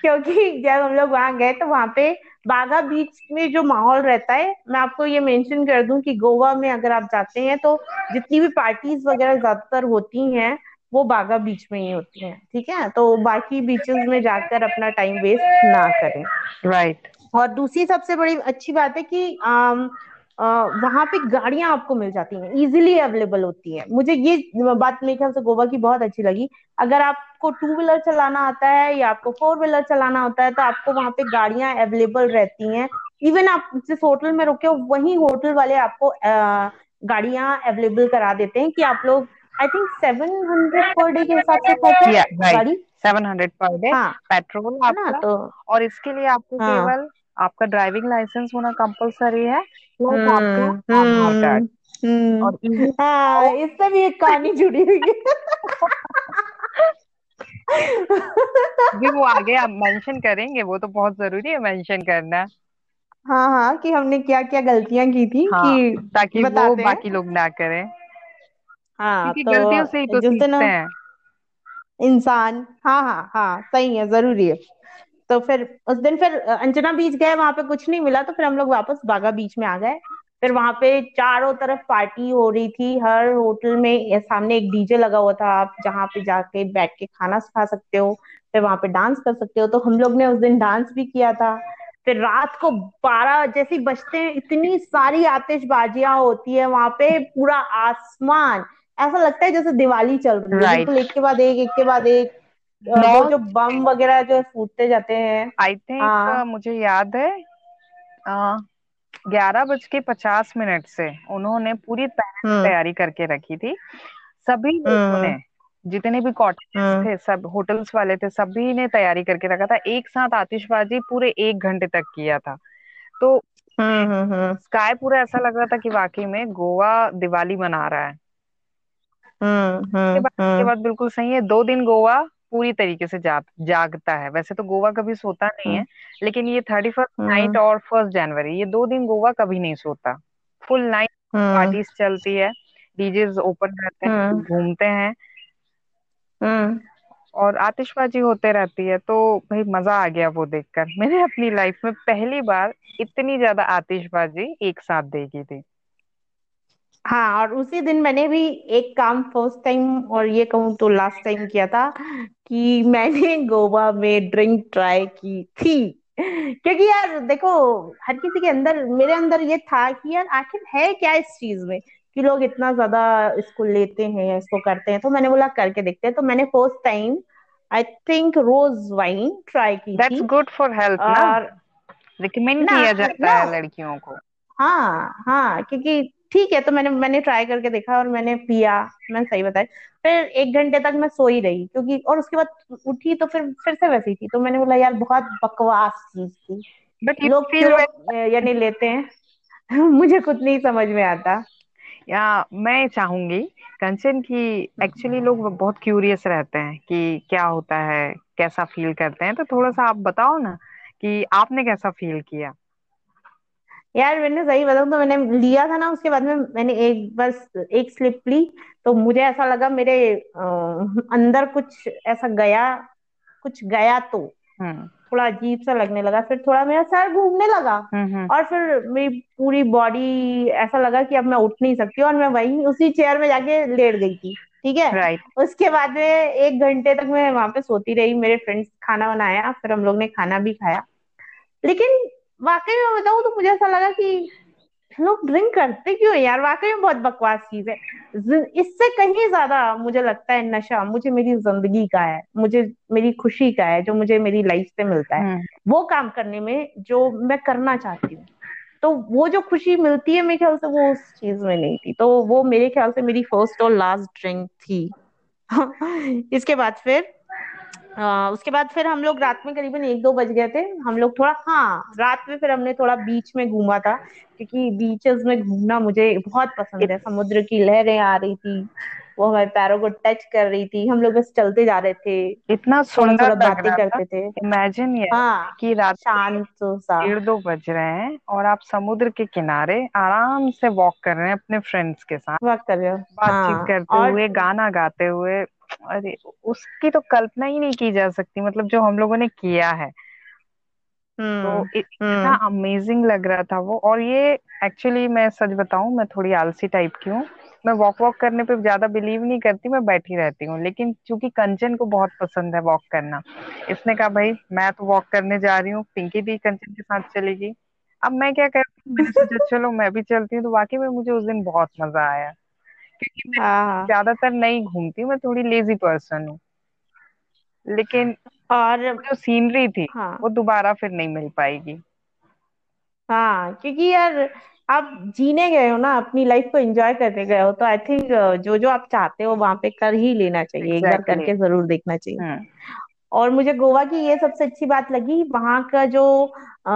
क्योंकि जब हम लोग वहाँ गए तो वहाँ पे बागा बीच में जो माहौल रहता है मैं आपको ये मेंशन कर दूँ कि गोवा में अगर आप जाते हैं तो जितनी भी पार्टीज़ वगैरह ज़्यादातर होती हैं वो बाघा बीच में ही होती हैं ठीक है तो बाकी बीचेस में जाकर अपना टाइम वेस्ट ना करें राइट right. और दूसरी सबसे बड़ी अच्छी बात है कि आ, वहाँ पे गाड़ियाँ आपको मिल जाती हैं इजीली अवेलेबल होती हैं। मुझे ये बात मेरे ख्याल से गोवा की बहुत अच्छी लगी। अगर आपको टू व्हीलर चलाना आता है या आपको फोर व्हीलर चलाना होता है तो आपको वहाँ पे गाड़ियाँ अवेलेबल रहती हैं। इवन आप जिस होटल में रुके हो वही होटल वाले आपको गाड़ियाँ अवेलेबल करा देते हैं कि आप लोग I think seven hundred per day के हिसाब से गाड़ी। Seven hundred per day petrol आपका। तो और इसके लिए आपको हाँ। केवल आपका ड्राइविंग लाइसेंस होना कंपलसरी है। प्लस आपका आधार कार्ड और हम्म। हाँ इससे भी एक कहानी जुड़ी हुई है। भी वो आगे आप मेंशन करेंगे वो तो बहुत ज़रूरी है मेंशन करना। हाँ हाँ कि हमने क्या क्या गलतियाँ की थी हाँ कि ताकि वो बाकी लोग ना करें। हाँ क्योंकि गलतियों से ही तो तो सीखते हैं। इंसान हाँ हाँ हाँ सही है ज़रूरी है। तो फिर उस दिन फिर अंजना बीच गए वहाँ पे कुछ नहीं मिला तो फिर हम लोग वापस बागा बीच में आ गए। फिर वहाँ पे चारों तरफ़ पार्टी हो रही थी हर होटल में सामने एक डीजे लगा हुआ था आप जहाँ पे जाके बैठ के खाना खा सकते हो फिर वहाँ पे डांस कर सकते हो तो हम लोग ने उस दिन डांस भी किया था। फिर रात को बारह जैसे बजते हैं इतनी सारी आतिशबाजियाँ होती है वहाँ पे पूरा आसमान ऐसा लगता है जैसे दिवाली चल रही है। बिल्कुल एक के बाद एक एक के बाद एक। वो जो बम वगैरह जो फूटते जाते हैं। आई थिंक हाँ। मुझे याद है ग्यारह बज के पचास मिनट से उन्होंने पूरी हम्म। तैयारी करके रखी थी। सभी लोगों हम्म ने जितने भी कॉटेजेस हम्म। थे सब होटल्स वाले थे सभी ने तैयारी करके रखा था। एक साथ आतिशबाजी पूरे एक घंटे तक किया था। तो स्काई पूरा ऐसा लग रहा था कि वाकई में गोवा दिवाली मना रहा है। हम्म हम्म हम्म। बात बिल्कुल सही है। दो दिन गोवा पूरी तरीके से जा, जागता है। वैसे तो गोवा कभी सोता नहीं है लेकिन ये थर्टी फ़र्स्ट नाइट हम्म और फ़र्स्ट जनवरी ये दो दिन गोवा कभी नहीं सोता। फुल नाइट हम्म। पार्टीज़ चलती है डीजेस ओपन रहते हैं हम्म। घूमते हैं। हम्म। और आतिशबाजी होते रहती है तो भाई मज़ा आ गया वो देखकर। मैंने अपनी लाइफ में पहली बार इतनी ज़्यादा आतिशबाजी एक साथ देखी थी। हाँ और उसी दिन मैंने भी एक काम फ़र्स्ट टाइम और ये कहूँ तो लास्ट टाइम किया था कि मैंने गोवा में ड्रिंक ट्राई की थी। क्योंकि यार देखो हर किसी के अंदर मेरे अंदर ये था कि यार आखिर है क्या इस चीज़ में कि लोग इतना ज़्यादा इसको लेते हैं इसको करते हैं? तो मैंने बोला करके देखते हैं। तो मैंने first time I think rose wine try की दैट्स थी। गुड फॉर हेल्थ ना। और रिकमेंड किया जाता है लड़कियों को। हाँ हाँ क्योंकि ठीक है तो मैंने मैंने ट्राई करके देखा और मैंने पिया मैंने सही बताया। फिर एक घंटे तक मैं सोई रही क्योंकि और उसके बाद उठी तो फिर फिर से वैसी थी तो मैंने बोला यार बहुत बकवास चीज़ थी। बट लोग क्यों यानी लेते हैं। मुझे कुछ नहीं समझ में आता। या मैं चाहूँगी कंचन की एक्चुअली लोग बहुत क्यूरियस रहते हैं कि क्या होता है कैसा फील करते हैं। तो थोड़ा सा आप बताओ ना कि आपने कैसा फील किया? यार मैंने सही बताऊँ तो मैंने लिया था ना उसके बाद में मैंने एक बस एक स्लिप ली तो मुझे ऐसा लगा मेरे अ, अंदर कुछ ऐसा गया कुछ गया तो। हम्म। थोड़ा अजीब सा लगने लगा फिर थोड़ा मेरा सर घूमने लगा हम्म हम्म। और फिर मेरी पूरी बॉडी ऐसा लगा कि अब मैं उठ नहीं सकती और मैं वहीं उसी चेयर में जाके लेट गई थी ठीक है? राइट उसके बाद में एक घंटे तक मैं वहाँ पे सोती रही मेरे फ्रेंड्स खाना बनाया फिर हम लोग ने खाना भी खाया। लेकिन वाकई में बताऊँ तो मुझे ऐसा लगा कि लोग ड्रिंक करते क्यों है यार? वाकई में बहुत बकवास चीज़ है। इससे कहीं ज़्यादा मुझे लगता है नशा मुझे मेरी ज़िंदगी का है मुझे मेरी खुशी का है जो मुझे मेरी लाइफ से मिलता है। हम्म। वो काम करने में जो मैं करना चाहती हूँ। तो वो जो खुशी मिलती है मेरे ख्याल से वो उस चीज़ में नहीं थी। तो वो मेरे ख्याल से मेरी फ़र्स्ट और लास्ट ड्रिंक थी। इसके बाद फिर आ, उसके बाद फिर हम लोग रात में करीबन एक दो बज गए थे। हम लोग थोड़ा हाँ रात में फिर हमने थोड़ा बीच में घूमा था क्योंकि बीचेस में घूमना मुझे बहुत पसंद है। समुद्र की लहरें आ रही थी वो हमारे पैरों को टच कर रही थी। हम लोग बस चलते जा रहे थे इतना सुंदर बातें करते थे। इमेजिन ये हाँ कि रात शांत सा डेढ़ दो बज रहे हैं और आप समुद्र के किनारे आराम से वॉक कर रहे हैं अपने फ्रेंड्स के साथ। वॉक कर रहे हो। बातचीत हाँ करते और हुए गाना गाते हुए अरे उसकी तो कल्पना ही नहीं की जा सकती मतलब जो हम लोगों ने किया है। तो हम्म इतना हम्म। अमेजिंग लग रहा था वो। और ये एक्चुअली मैं सच बताऊँ मैं थोड़ी आलसी टाइप की हूँ। मैं वॉक वॉक करने पे ज़्यादा बिलीव नहीं करती मैं बैठी रहती हूँ। लेकिन चूँकि कंचन को बहुत पसंद है वॉक करना इसने कहा भाई मैं तो वॉक करने जा रही हूँ पिंकी भी कंचन के साथ चलेगी। अब मैं क्या करती हूँ मैंने सोचा चलो मैं भी चलती हूँ। तो वाकई में मुझे उस दिन बहुत मज़ा आया। क्योंकि मैं हाँ हाँ। ज़्यादातर नहीं घूमती मैं थोड़ी लेजी पर्सन हूँ। लेकिन और जो सीनरी थी हाँ। वो दोबारा फिर नहीं मिल पाएगी। हाँ क्योंकि यार आप जीने गए हो ना अपनी लाइफ को एंजॉय करने गए हो तो आई थिंक जो जो आप चाहते हो वहाँ पे कर ही लेना चाहिए एक बार करके ज़रूर देखना चाहिए। हम्म। और मुझे गोवा की ये सबसे अच्छी बात लगी वहाँ का जो आ,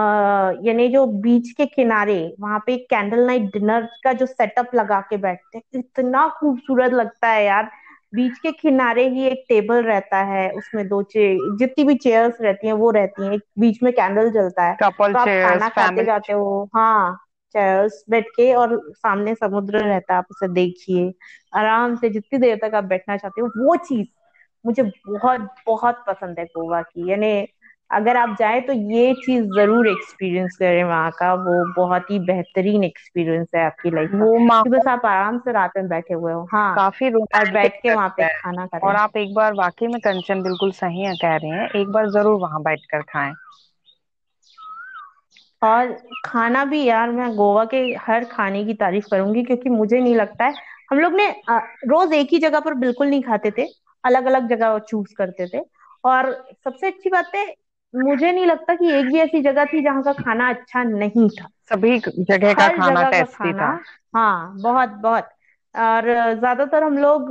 यानी जो बीच के किनारे वहाँ पे कैंडल नाइट डिनर का जो सेटअप लगा के बैठते हैं इतना खूबसूरत लगता है यार। बीच के किनारे ही एक टेबल रहता है उसमें दो चे जितनी भी चेयर्स रहती हैं वो रहती हैं बीच में कैंडल जलता है। कपल तो आप चेयर्स खाना खाते जाते हो हाँ चेयर्स बैठ के और सामने समुद्र रहता है आप उसे देखिए। आराम से जितनी देर तक आप बैठना चाहते हो वो चीज़ मुझे बहुत बहुत पसंद है गोवा की। यानी अगर आप जाए तो ये चीज़ ज़रूर एक्सपीरियंस करें वहाँ का। वो बहुत ही बेहतरीन एक्सपीरियंस है आपकी लाइफ वो बस आप आराम से रात में बैठे हुए हो। हाँ काफ़ी और बैठ के वहाँ पे खाना कर। रहे और आप एक बार वाकई में कंचन बिल्कुल सही है कह रहे हैं। एक बार ज़रूर वहाँ बैठकर खाएँ। और खाना भी यार मैं गोवा के हर खाने की तारीफ़ करूँगी क्योंकि मुझे नहीं लगता है। हम लोग ने रोज एक ही जगह पर बिल्कुल नहीं खाते थे। अलग अलग जगह चूज़ करते थे। और सबसे अच्छी बात है मुझे नहीं लगता कि एक भी ऐसी जगह थी जहाँ का खाना अच्छा नहीं था। सभी जगह का खाना जगह टेस्टी खाना था। हाँ बहुत बहुत। और ज़्यादातर हम लोग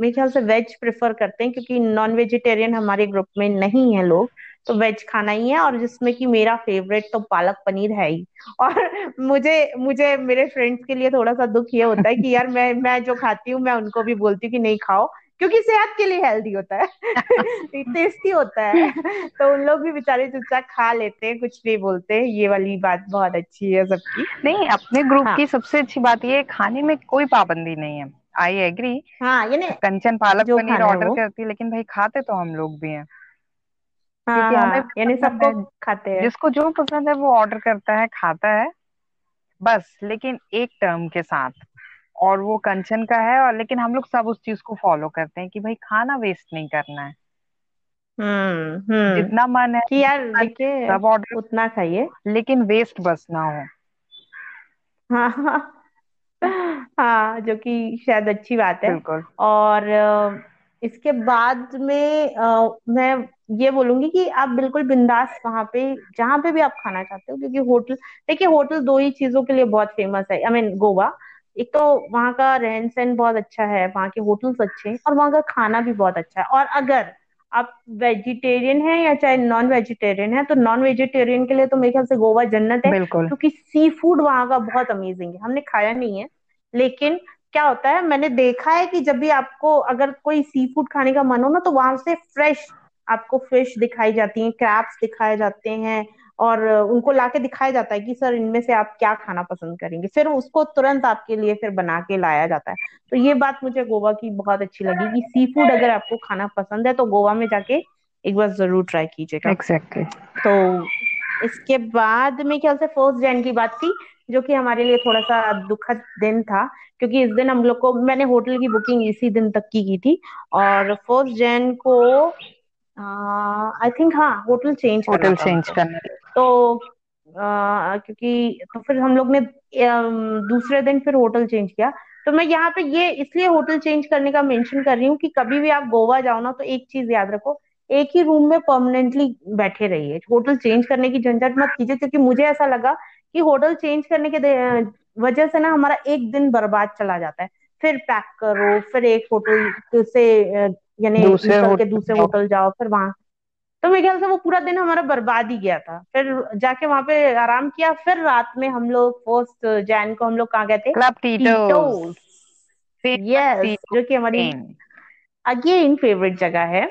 मेरे ख्याल से वेज प्रेफर करते हैं क्योंकि नॉन वेजिटेरियन हमारे ग्रुप में नहीं है लोग तो वेज खाना ही है। और जिसमें कि मेरा फेवरेट तो पालक पनीर है ही। और मुझे मुझे मेरे फ्रेंड्स के लिए थोड़ा सा दुख ये होता है कि यार मैं मैं जो खाती हूँ मैं उनको भी बोलती हूँ कि नहीं खाओ। क्योंकि सेहत के लिए हेल्दी होता है। टेस्टी होता है। तो उन लोग भी बेचारे चुपचाप खा लेते हैं कुछ नहीं बोलते। ये वाली बात बहुत अच्छी है सबकी। नहीं अपने ग्रुप हाँ। की सबसे अच्छी बात ये है खाने में कोई पाबंदी नहीं है। आई एग्री हाँ यानी कंचन पालक पनीर ऑर्डर करती है लेकिन भाई खाते तो हम लोग भी हैं। हाँ हमें हाँ यानी सबको खाते हैं। जिसको जो पसंद है वो ऑर्डर करता है खाता है। बस लेकिन एक टर्म के साथ। और वो कंचन का है और लेकिन हम लोग सब उस चीज़ को फॉलो करते हैं कि भाई खाना वेस्ट नहीं करना है। हम्म हम्म। जितना मन है कि यार देखिए सब ऑर्डर उतना खाइए। लेकिन वेस्ट बस ना हो। हाँ हाँ। हाँ जो कि शायद अच्छी बात है। बिल्कुल। और इसके बाद में अ, मैं ये बोलूँगी कि आप बिल्कुल बिंदास वहाँ पे जहाँ पे भी आप खाना चाहते हो क्योंकि होटल देखिए होटल दो ही चीज़ों के लिए बहुत फ़ेमस है। I mean Goa. एक तो वहाँ का रहन सहन बहुत अच्छा है वहाँ के होटल्स अच्छे हैं और वहाँ का खाना भी बहुत अच्छा है। और अगर आप वेजिटेरियन है या चाहे नॉन वेजिटेरियन है तो नॉन वेजिटेरियन के लिए तो मेरे ख्याल से गोवा जन्नत है क्योंकि सी फ़ूड वहाँ का बहुत अमेजिंग है। हमने खाया नहीं है लेकिन क्या होता है मैंने देखा है कि जब भी आपको अगर कोई सी फ़ूड खाने का मन हो ना तो वहाँ से फ्रेश आपको फ़िश दिखाई जाती है क्रैप्स दिखाए जाते हैं और उनको लाके दिखाया जाता है कि सर इनमें से आप क्या खाना पसंद करेंगे? फिर उसको तुरंत आपके लिए फिर बना के लाया जाता है। तो ये बात मुझे गोवा की बहुत अच्छी लगी कि सी फ़ूड अगर आपको खाना पसंद है तो गोवा में जाके एक बार ज़रूर ट्राई कीजिएगा। एग्जैक्टली तो इसके बाद में ख्याल से फ़र्स्ट जैन की बात थी जो कि हमारे लिए थोड़ा सा दुखद दिन था क्योंकि इस दिन हम लोग को मैंने होटल की बुकिंग इसी दिन तक की की थी और फ़र्स्ट जैन को आई थिंक हाँ होटल चेंज होटल चेंज करने तो आ, क्योंकि तो फिर हम लोग ने दूसरे दिन फिर होटल चेंज किया। तो मैं यहाँ पे ये इसलिए होटल चेंज करने का मेंशन कर रही हूँ कि कभी भी आप गोवा जाओ ना तो एक चीज़ याद रखो एक ही रूम में परमानेंटली बैठे रहिए। होटल चेंज करने की झंझट मत कीजिए क्योंकि मुझे ऐसा लगा कि होटल चेंज करने के वजह से ना हमारा एक दिन बर्बाद चला जाता है। फिर पैक करो फिर एक होटल से यानी दूसरे के होटल जाओ फिर वहाँ तो मेरे ख्याल से वो पूरा दिन हमारा बर्बाद ही गया था। फिर जाके वहाँ पे आराम किया फिर रात में हम लोग फ़र्स्ट जैन को हम लोग कहाँ गए थे? क्लब टीटोस यस जो कि हमारी अगेन फेवरेट जगह है।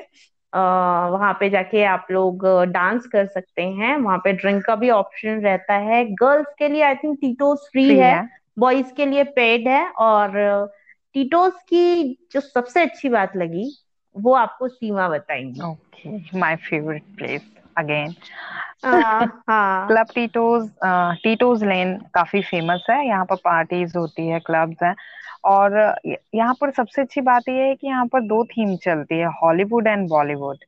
आ, वहाँ पे जाके आप लोग डांस कर सकते हैं। वहाँ पे ड्रिंक का भी ऑप्शन रहता है। गर्ल्स के लिए I think Tito's free free है। है। बॉयज़ के लिए पेड है। और टीटोस की जो सबसे अच्छी बात लगी वो आपको सीमा बताएँगी। Okay my favourite place again club Tito's Tito's lane काफ़ी फ़ेमस है। यहाँ पर पार्टीज़ होती है क्लब्स हैं। और यहाँ पर सबसे अच्छी बात यह है कि यहाँ पर दो थीम चलती है हॉलीवुड एंड बॉलीवुड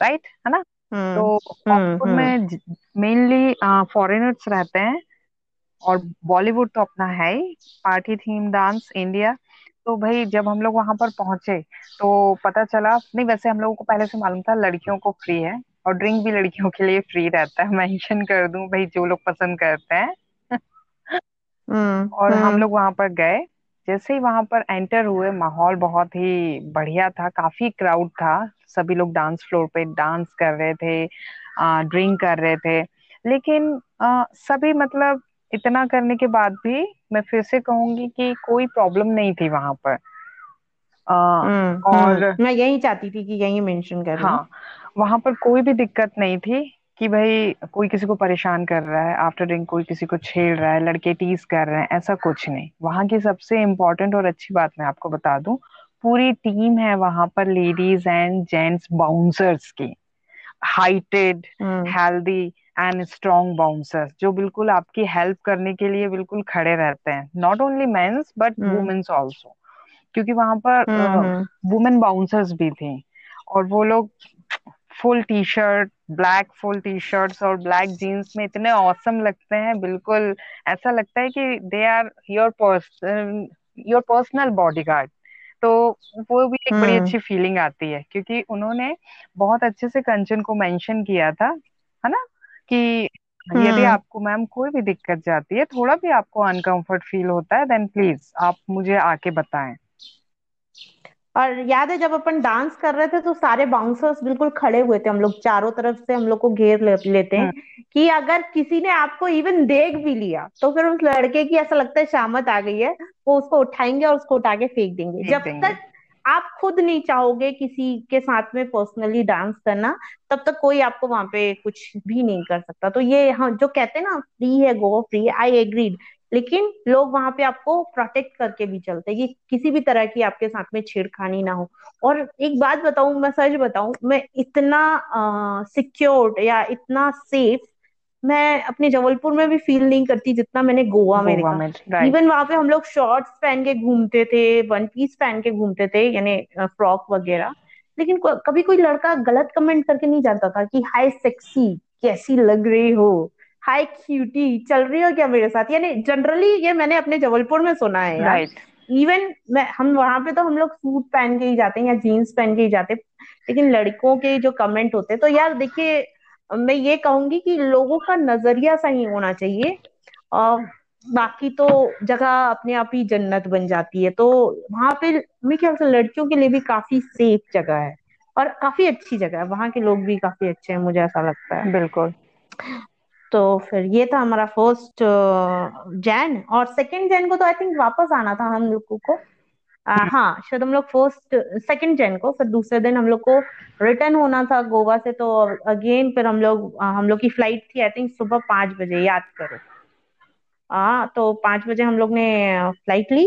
राइट है ना? हम्म तो हम्म हॉलीवुड हम्म। में मेनली फॉरेनर्स रहते हैं। और बॉलीवुड तो अपना है ही। पार्टी थीम डांस इंडिया तो भाई जब हम लोग वहाँ पर पहुँचे तो पता चला नहीं वैसे हम लोगों को पहले से मालूम था लड़कियों को फ्री है और ड्रिंक भी लड़कियों के लिए फ्री रहता है। मेंशन कर दूँ भाई जो लोग पसंद करते हैं। हम्म और हम हम्म। लोग वहाँ पर गए। जैसे ही वहाँ पर एंटर हुए माहौल बहुत ही बढ़िया था काफ़ी क्राउड था। सभी लोग डांस फ्लोर पे डांस कर रहे थे ड्रिंक कर रहे थे। लेकिन आ, सभी मतलब इतना करने के बाद भी मैं फिर से कहूँगी कि कोई प्रॉब्लम नहीं थी वहाँ पर। आ, हम्म और हम्म मैं यही चाहती थी कि यही मेंशन करूँ। हाँ वहाँ पर कोई भी दिक्कत नहीं थी कि भाई कोई किसी को परेशान कर रहा है आफ्टर ड्रिंक कोई किसी को छेड़ रहा है लड़के टीज कर रहे हैं ऐसा कुछ नहीं। वहाँ की सबसे इम्पोर्टेंट और अच्छी बात मैं आपको बता दूँ पूरी टीम है वहाँ पर लेडीज़ एंड जेंट्स बाउंसर्स की। Heighted hmm. Healthy and strong bouncers जो बिल्कुल आपकी हेल्प करने के लिए बिल्कुल खड़े रहते हैं। Not only mens but hmm. Womens also क्योंकि वहाँ पर हम्म हम्म। वुमेन बाउंसर्स भी थी। और वो लोग full T shirt black full T shirts और ब्लैक जीन्स में इतने औसम लगते हैं बिल्कुल ऐसा लगता है कि they are your person your personal bodyguard तो वो भी एक बड़ी हम्म। अच्छी फीलिंग आती है क्योंकि उन्होंने बहुत अच्छे से कंचन को मेंशन किया था है ना? कि यदि हम्म। आपको मैम कोई भी दिक्कत जाती है थोड़ा भी आपको अनकंफर्ट फील होता है देन प्लीज़ आप मुझे आके बताएँ। और याद है जब अपन डांस कर रहे थे तो सारे बाउंसर्स बिल्कुल खड़े हुए थे हम लोग चारों तरफ़ से हम लोग को घेर ले, लेते हम्म हैं कि अगर किसी ने आपको इवन देख भी लिया तो फिर उस लड़के की ऐसा लगता है शामत आ गई है वो उसको उठाएँगे और उसको उठा के फेंक देंगे। जब देंगे। तक आप खुद नहीं चाहोगे किसी के साथ में पर्सनली डांस करना, तब तक कोई आपको वहाँ पे कुछ भी नहीं कर सकता। तो ये हाँ जो कहते हैं ना फ्री है गो फ्री है आई एग्रीड लेकिन लोग वहाँ पे आपको प्रोटेक्ट करके भी चलते हैं। कि किसी भी तरह की आपके साथ में छेड़खानी ना हो। और एक बात बताऊँ, मैं सच बताऊँ, मैं इतना सिक्योर्ड या इतना सेफ़ मैं अपने जबलपुर में भी फील नहीं करती जितना मैंने गोवा में गोवा देखा। इवन वहाँ पे हम लोग शॉर्ट्स पहन के घूमते थे वन पीस पहन के घूमते थे यानी फ्रॉक वगैरह। लेकिन को, कभी कोई लड़का गलत कमेंट करके नहीं जाता था कि हाय सेक्सी कैसी लग रही हो? हाय क्यूटी चल रही हो क्या मेरे साथ? यानी जनरली ये मैंने अपने जबलपुर में सुना है राइट इवन मैं हम वहाँ पे तो हम लोग सूट पहन के ही जाते हैं या जीन्स पहन के ही जाते हैं। लेकिन लड़कों के जो कमेंट होते हैं तो यार देखिए मैं ये कहूँगी कि लोगों का नज़रिया सही होना चाहिए। और बाकी तो जगह अपने आप ही जन्नत बन जाती है। तो वहाँ पे मेरे ख्याल से लड़कियों के लिए भी काफ़ी सेफ़ जगह है और काफ़ी अच्छी जगह है। वहाँ के लोग भी काफ़ी अच्छे हैं मुझे ऐसा लगता है। बिल्कुल। तो फिर ये था हमारा फ़र्स्ट जैन और सेकंड जैन को तो आई थिंक वापस आना था हम लोगों को। हाँ शायद हम लोग फ़र्स्ट सेकंड जैन को फिर दूसरे दिन हम लोग को रिटर्न होना था गोवा से तो अगेन फिर हम लोग हम लोग की फ़्लाइट थी आई थिंक सुबह पाँच बजे याद करो। हाँ तो पाँच बजे हम लोग ने फ़्लाइट ली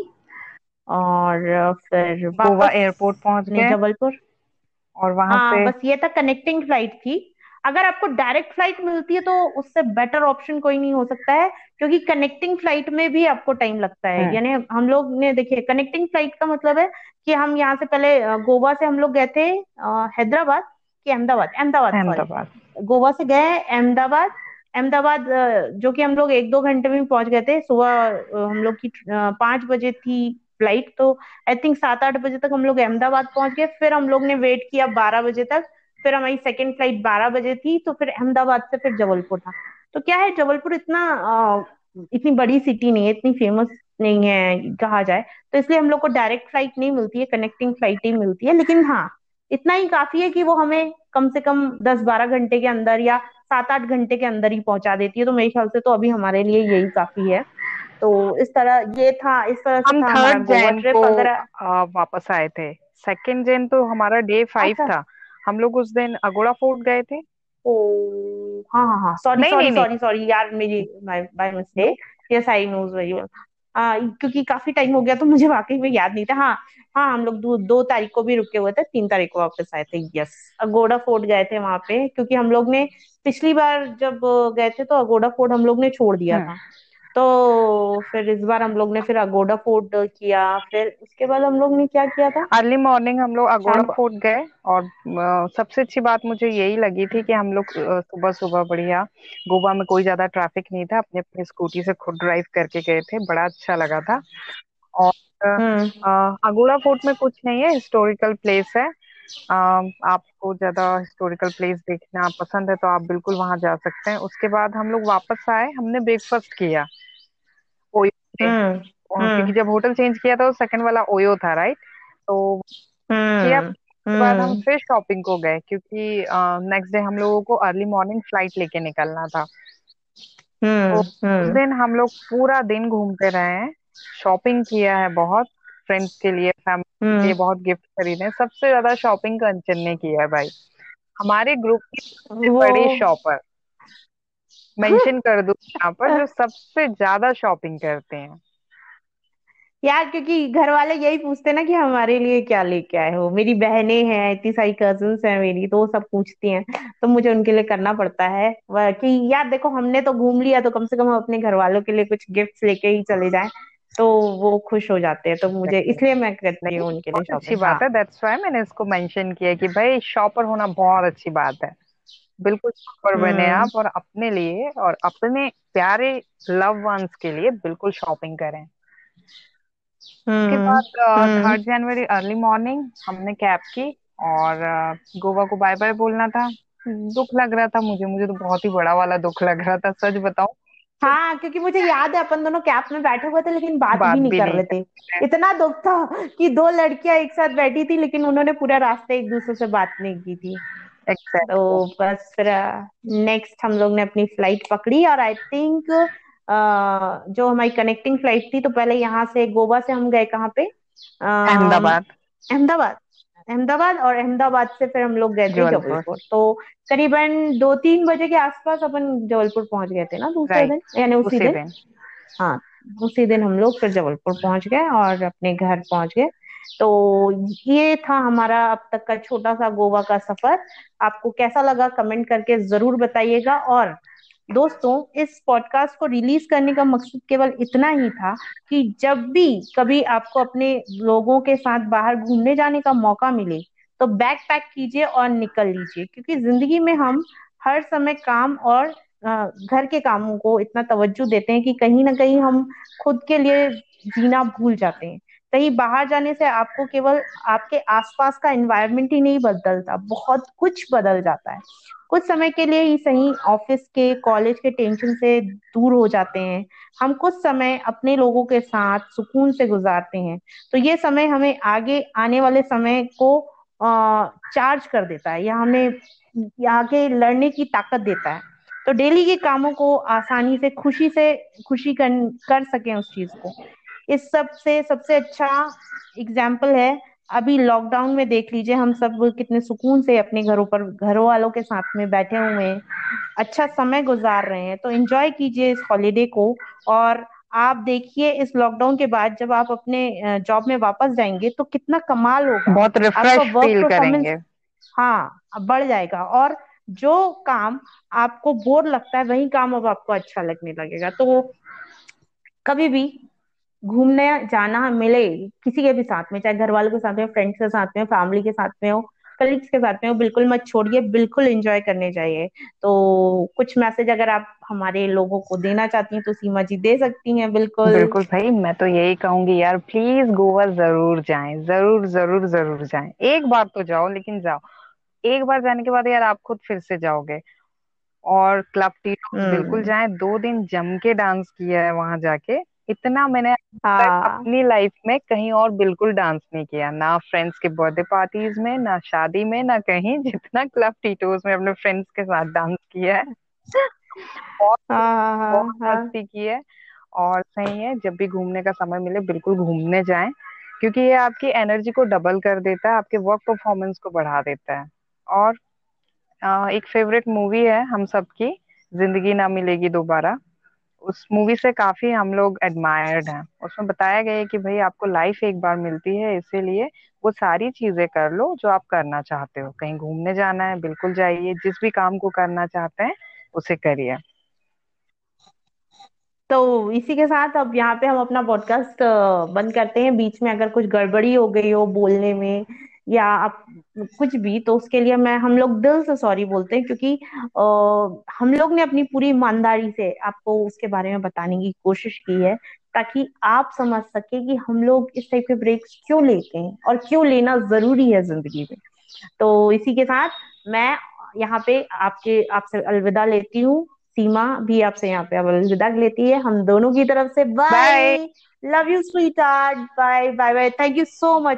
और फिर गोवा एयरपोर्ट पहुँच गए। जबलपुर। और वहाँ हाँ से बस ये था कनेक्टिंग फ़्लाइट थी। अगर आपको डायरेक्ट फ़्लाइट मिलती है तो उससे बेटर ऑप्शन कोई नहीं हो सकता है। क्योंकि कनेक्टिंग फ़्लाइट में भी आपको टाइम लगता है। हम्म यानी हम लोग ने देखिए कनेक्टिंग फ़्लाइट का मतलब है कि हम यहाँ से पहले गोवा से हम लोग गए थे हैदराबाद कि अहमदाबाद? अहमदाबाद अहमदाबाद। गोवा से गए अहमदाबाद। अहमदाबाद जो कि हम लोग एक दो घंटे में पहुँच गए थे। सुबह हम लोग की पाँच बजे थी फ़्लाइट तो आई थिंक सात आठ बजे तक हम लोग अहमदाबाद पहुँच गए। फिर हम लोग ने वेट किया बारह बजे तक। फिर हमारी सेकेंड फ़्लाइट बारह बजे थी तो फिर अहमदाबाद से फिर जबलपुर था। तो क्या है जबलपुर इतना इतनी बड़ी सिटी नहीं है इतनी फ़ेमस नहीं है कहा जाए तो इसलिए हम लोग को डायरेक्ट फ़्लाइट नहीं मिलती है कनेक्टिंग फ़्लाइट ही मिलती है लेकिन हाँ इतना ही काफ़ी है कि वो हमें कम से कम दस बारह घंटे के अंदर या सात आठ घंटे के अंदर ही पहुँचा देती है तो मेरे ख्याल से तो अभी हमारे लिए यही काफ़ी है। तो इस तरह ये था इस तरह से हम था हमारा थर्ड गोवा जैन को अगर आ, वापस आए थे। सेकेंड जैन तो हमारा डे फाइव अच्छा। था। हम लोग उस दिन अगोड़ा फोर्ट गए थे। ओ हाँ हाँ हाँ। सॉरी नहीं सॉरी नहीं सॉरी सॉरी यार मेरी by mistake yes I knows very well क्योंकि काफ़ी टाइम हो गया तो मुझे वाकई में याद नहीं था। हाँ हाँ हम लोग दो, दो तारीख को भी रुके हुए थे तीन तारीख को वापस आए थे यस अगोड़ा फोर्ट गए थे वहाँ पे क्योंकि हम लोग ने पिछली बार जब गए थे तो अगोड़ा फोर्ट हम लोग ने छोड़ दिया हम्म था। तो फिर इस बार हम लोग ने फिर अगोड़ा फोर्ट किया फिर उसके बाद हम लोग ने क्या किया था? अर्ली मॉर्निंग हम लोग अगोड़ा फोर्ट गए और सबसे अच्छी बात मुझे यही लगी थी कि हम लोग सुबह सुबह बढ़िया गोवा में कोई ज़्यादा ट्रैफ़िक नहीं था अपने अपने स्कूटी से खुद ड्राइव करके गए थे बड़ा अच्छा लगा था। और हम्म। अगोड़ा फोर्ट में कुछ नहीं है हिस्टोरिकल प्लेस है। आपको ज़्यादा हिस्टोरिकल प्लेस देखना पसंद है तो आप बिल्कुल वहाँ जा सकते हैं। उसके बाद हम लोग वापस आए हमने ब्रेकफास्ट किया। ओयो पे हम्म क्योंकि हम्म। जब होटल चेंज किया था तो सेकंड वाला ओयो था राइट तो किया हम्म उसके बाद हम फिर शॉपिंग को गए क्योंकि नेक्स्ट डे हम लोगों को अर्ली मॉर्निंग फ़्लाइट लेके निकलना था। तो उस दिन हम लोग पूरा दिन घूमते रहे हैं। शॉपिंग किया है बहुत। फ्रेंड्स के लिए फैमिली के लिए हम्म बहुत गिफ्ट खरीदे हैं। सबसे ज़्यादा शॉपिंग कंचन ने किया है भाई। हमारे ग्रुप की बड़ी शॉपर मेंशन कर दूँ यहाँ पर जो सबसे ज़्यादा शॉपिंग करते हैं। यार क्योंकि घर वाले यही पूछते हैं ना कि हमारे लिए क्या लेके आए हो। मेरी बहनें हैं इतनी सारी कजिन्स हैं मेरी तो वो सब पूछती हैं। तो मुझे उनके लिए करना पड़ता है। कि यार देखो हमने तो घूम लिया तो कम से कम हम अपने घर वालों के लिए कुछ गिफ्ट्स लेके ही चले जाएँ। तो वो खुश हो जाते हैं तो मुझे इसलिए मैं करती हूँ उनके लिए बहुत अच्छी बात है दैट्स वाई मैंने इसको मेंशन किया कि भाई शॉपर होना बहुत अच्छी बात है। बिल्कुल शॉपर बने हम्म। आप और अपने लिए और अपने प्यारे लव वंस के लिए बिल्कुल शॉपिंग करें। उसके हम्म। बाद थर्ड जनवरी अर्ली मॉर्निंग हमने कैब की और गोवा को बाय बाय बोलना था। दुख लग रहा था मुझे मुझे तो बहुत ही बड़ा वाला दुख लग रहा था सच बताऊँ। हाँ क्योंकि मुझे याद है अपन दोनों कैब में बैठे हुए थे लेकिन बात बात भी नहीं भी कर नहीं रहे थे। इतना दुख था कि दो लड़कियाँ एक साथ बैठी थी लेकिन उन्होंने पूरा रास्ते एक दूसरे से बात नहीं की थी। एग्जैक्टली तो बस फिर नेक्स्ट हम लोग ने अपनी फ़्लाइट पकड़ी और आई थिंक जो हमारी कनेक्टिंग फ़्लाइट थी तो पहले यहाँ से गोवा से हम गए कहाँ पे? अहमदाबाद। अहमदाबाद। अहमदाबाद और अहमदाबाद से फिर हम लोग गए थे जबलपुर। तो करीबन दो तीन बजे के आसपास अपन जबलपुर पहुँच गए थे ना दूसरे दिन यानी उसी उसी दिन। दिन। हाँ उसी दिन हम लोग फिर जबलपुर पहुँच गए और अपने घर पहुँच गए। तो ये था हमारा अब तक का छोटा सा गोवा का सफ़र। आपको कैसा लगा कमेंट करके ज़रूर बताइएगा और दोस्तों, इस पॉडकास्ट को रिलीज़ करने का मकसद केवल इतना ही था कि जब भी कभी आपको अपने लोगों के साथ बाहर घूमने जाने का मौका मिले तो बैग पैक कीजिए और निकल लीजिए। क्योंकि ज़िंदगी में हम हर समय काम और घर के कामों को इतना तवज्जो देते हैं कि कहीं ना कहीं हम खुद के लिए जीना भूल जाते हैं। कहीं बाहर जाने से आपको केवल आपके आसपास का एनवायरनमेंट ही नहीं बदलता, बहुत कुछ बदल जाता है। कुछ समय के लिए ही सही ऑफ़िस के कॉलेज के टेंशन से दूर हो जाते हैं। हम कुछ समय अपने लोगों के साथ सुकून से गुजारते हैं। तो ये समय हमें आगे आने वाले समय को चार्ज कर देता है या हमें आगे लड़ने की ताकत देता है। तो डेली के कामों को आसानी से खुशी से खुशी कर, कर सकें उस चीज़ को। इस सबसे सबसे अच्छा एग्ज़ाम्पल है अभी लॉकडाउन में देख लीजिए हम सब कितने सुकून से अपने घरों पर घरों वालों के साथ में बैठे हुए हैं। अच्छा समय गुजार रहे हैं तो एंजॉय कीजिए इस हॉलीडे को। और आप देखिए इस लॉकडाउन के बाद जब आप अपने जॉब में वापस जाएँगे तो कितना कमाल होगा। बहुत रिफ्रेश वर्क फील करेंगे। हाँ बढ़ जाएगा। और जो काम आपको बोर लगता है वही काम अब आपको अच्छा लगने लगेगा। तो कभी भी घूमने जाना मिले किसी के भी साथ में चाहे घर वालों के साथ में फ्रेंड्स के साथ में फैमिली के साथ में हो कलीग्स के साथ में हो बिल्कुल मत छोड़िए बिल्कुल एंजॉय करने जाइए। तो कुछ मैसेज अगर आप हमारे लोगों को देना चाहती हैं तो सीमा जी दे सकती हैं बिल्कुल। बिल्कुल भाई मैं तो यही कहूँगी यार प्लीज़ गोवा ज़रूर जाएँ ज़रूर ज़रूर ज़रूर जाएँ। एक बार तो जाओ लेकिन जाओ। एक बार जाने के बाद यार आप खुद फिर से जाओगे। और क्लब टी बिल्कुल हम्म जाएँ दो दिन जम के डांस किया है वहाँ जाके। इतना मैंने हाँ। अपनी लाइफ में कहीं और बिल्कुल डांस नहीं किया। ना फ्रेंड्स के बर्थडे पार्टीज़ में ना शादी में ना कहीं जितना क्लब टीटोज में अपने फ्रेंड्स के साथ डांस किया है। बहुत हाँ बहुत हाँ। मस्ती की है। और सही है जब भी घूमने का समय मिले बिल्कुल घूमने जाएँ क्योंकि ये आपकी एनर्जी को डबल कर देता है आपके वर्क परफॉर्मेंस को बढ़ा देता है। और एक फेवरेट मूवी है हम सबकी ज़िंदगी ना मिलेगी दोबारा। उस मूवी से काफ़ी हम लोग एडमायर्ड हैं। उसमें बताया गया है कि भाई आपको लाइफ एक बार मिलती है, इसीलिए वो सारी चीज़ें कर लो जो आप करना चाहते हो। कहीं घूमने जाना है, बिल्कुल जाइए, जिस भी काम को करना चाहते हैं, उसे करिए। तो इसी के साथ अब यहाँ पे हम अपना पॉडकास्ट बंद करते हैं। बीच में अगर कुछ गड़बड़ी हो गई हो बोलने में या आप कुछ भी तो उसके लिए मैं हम लोग दिल से सॉरी बोलते हैं क्योंकि आ, हम लोग ने अपनी पूरी ईमानदारी से आपको उसके बारे में बताने की कोशिश की है ताकि आप समझ सके कि हम लोग इस टाइप के ब्रेक्स क्यों लेते हैं और क्यों लेना ज़रूरी है ज़िंदगी में। तो इसी के साथ मैं यहाँ पे आपके आपसे अलविदा लेती हूँ। सीमा भी आपसे यहाँ पे अलविदा लेती है। हम दोनों की तरफ़ से bye love you sweet bye bye bye thank you so much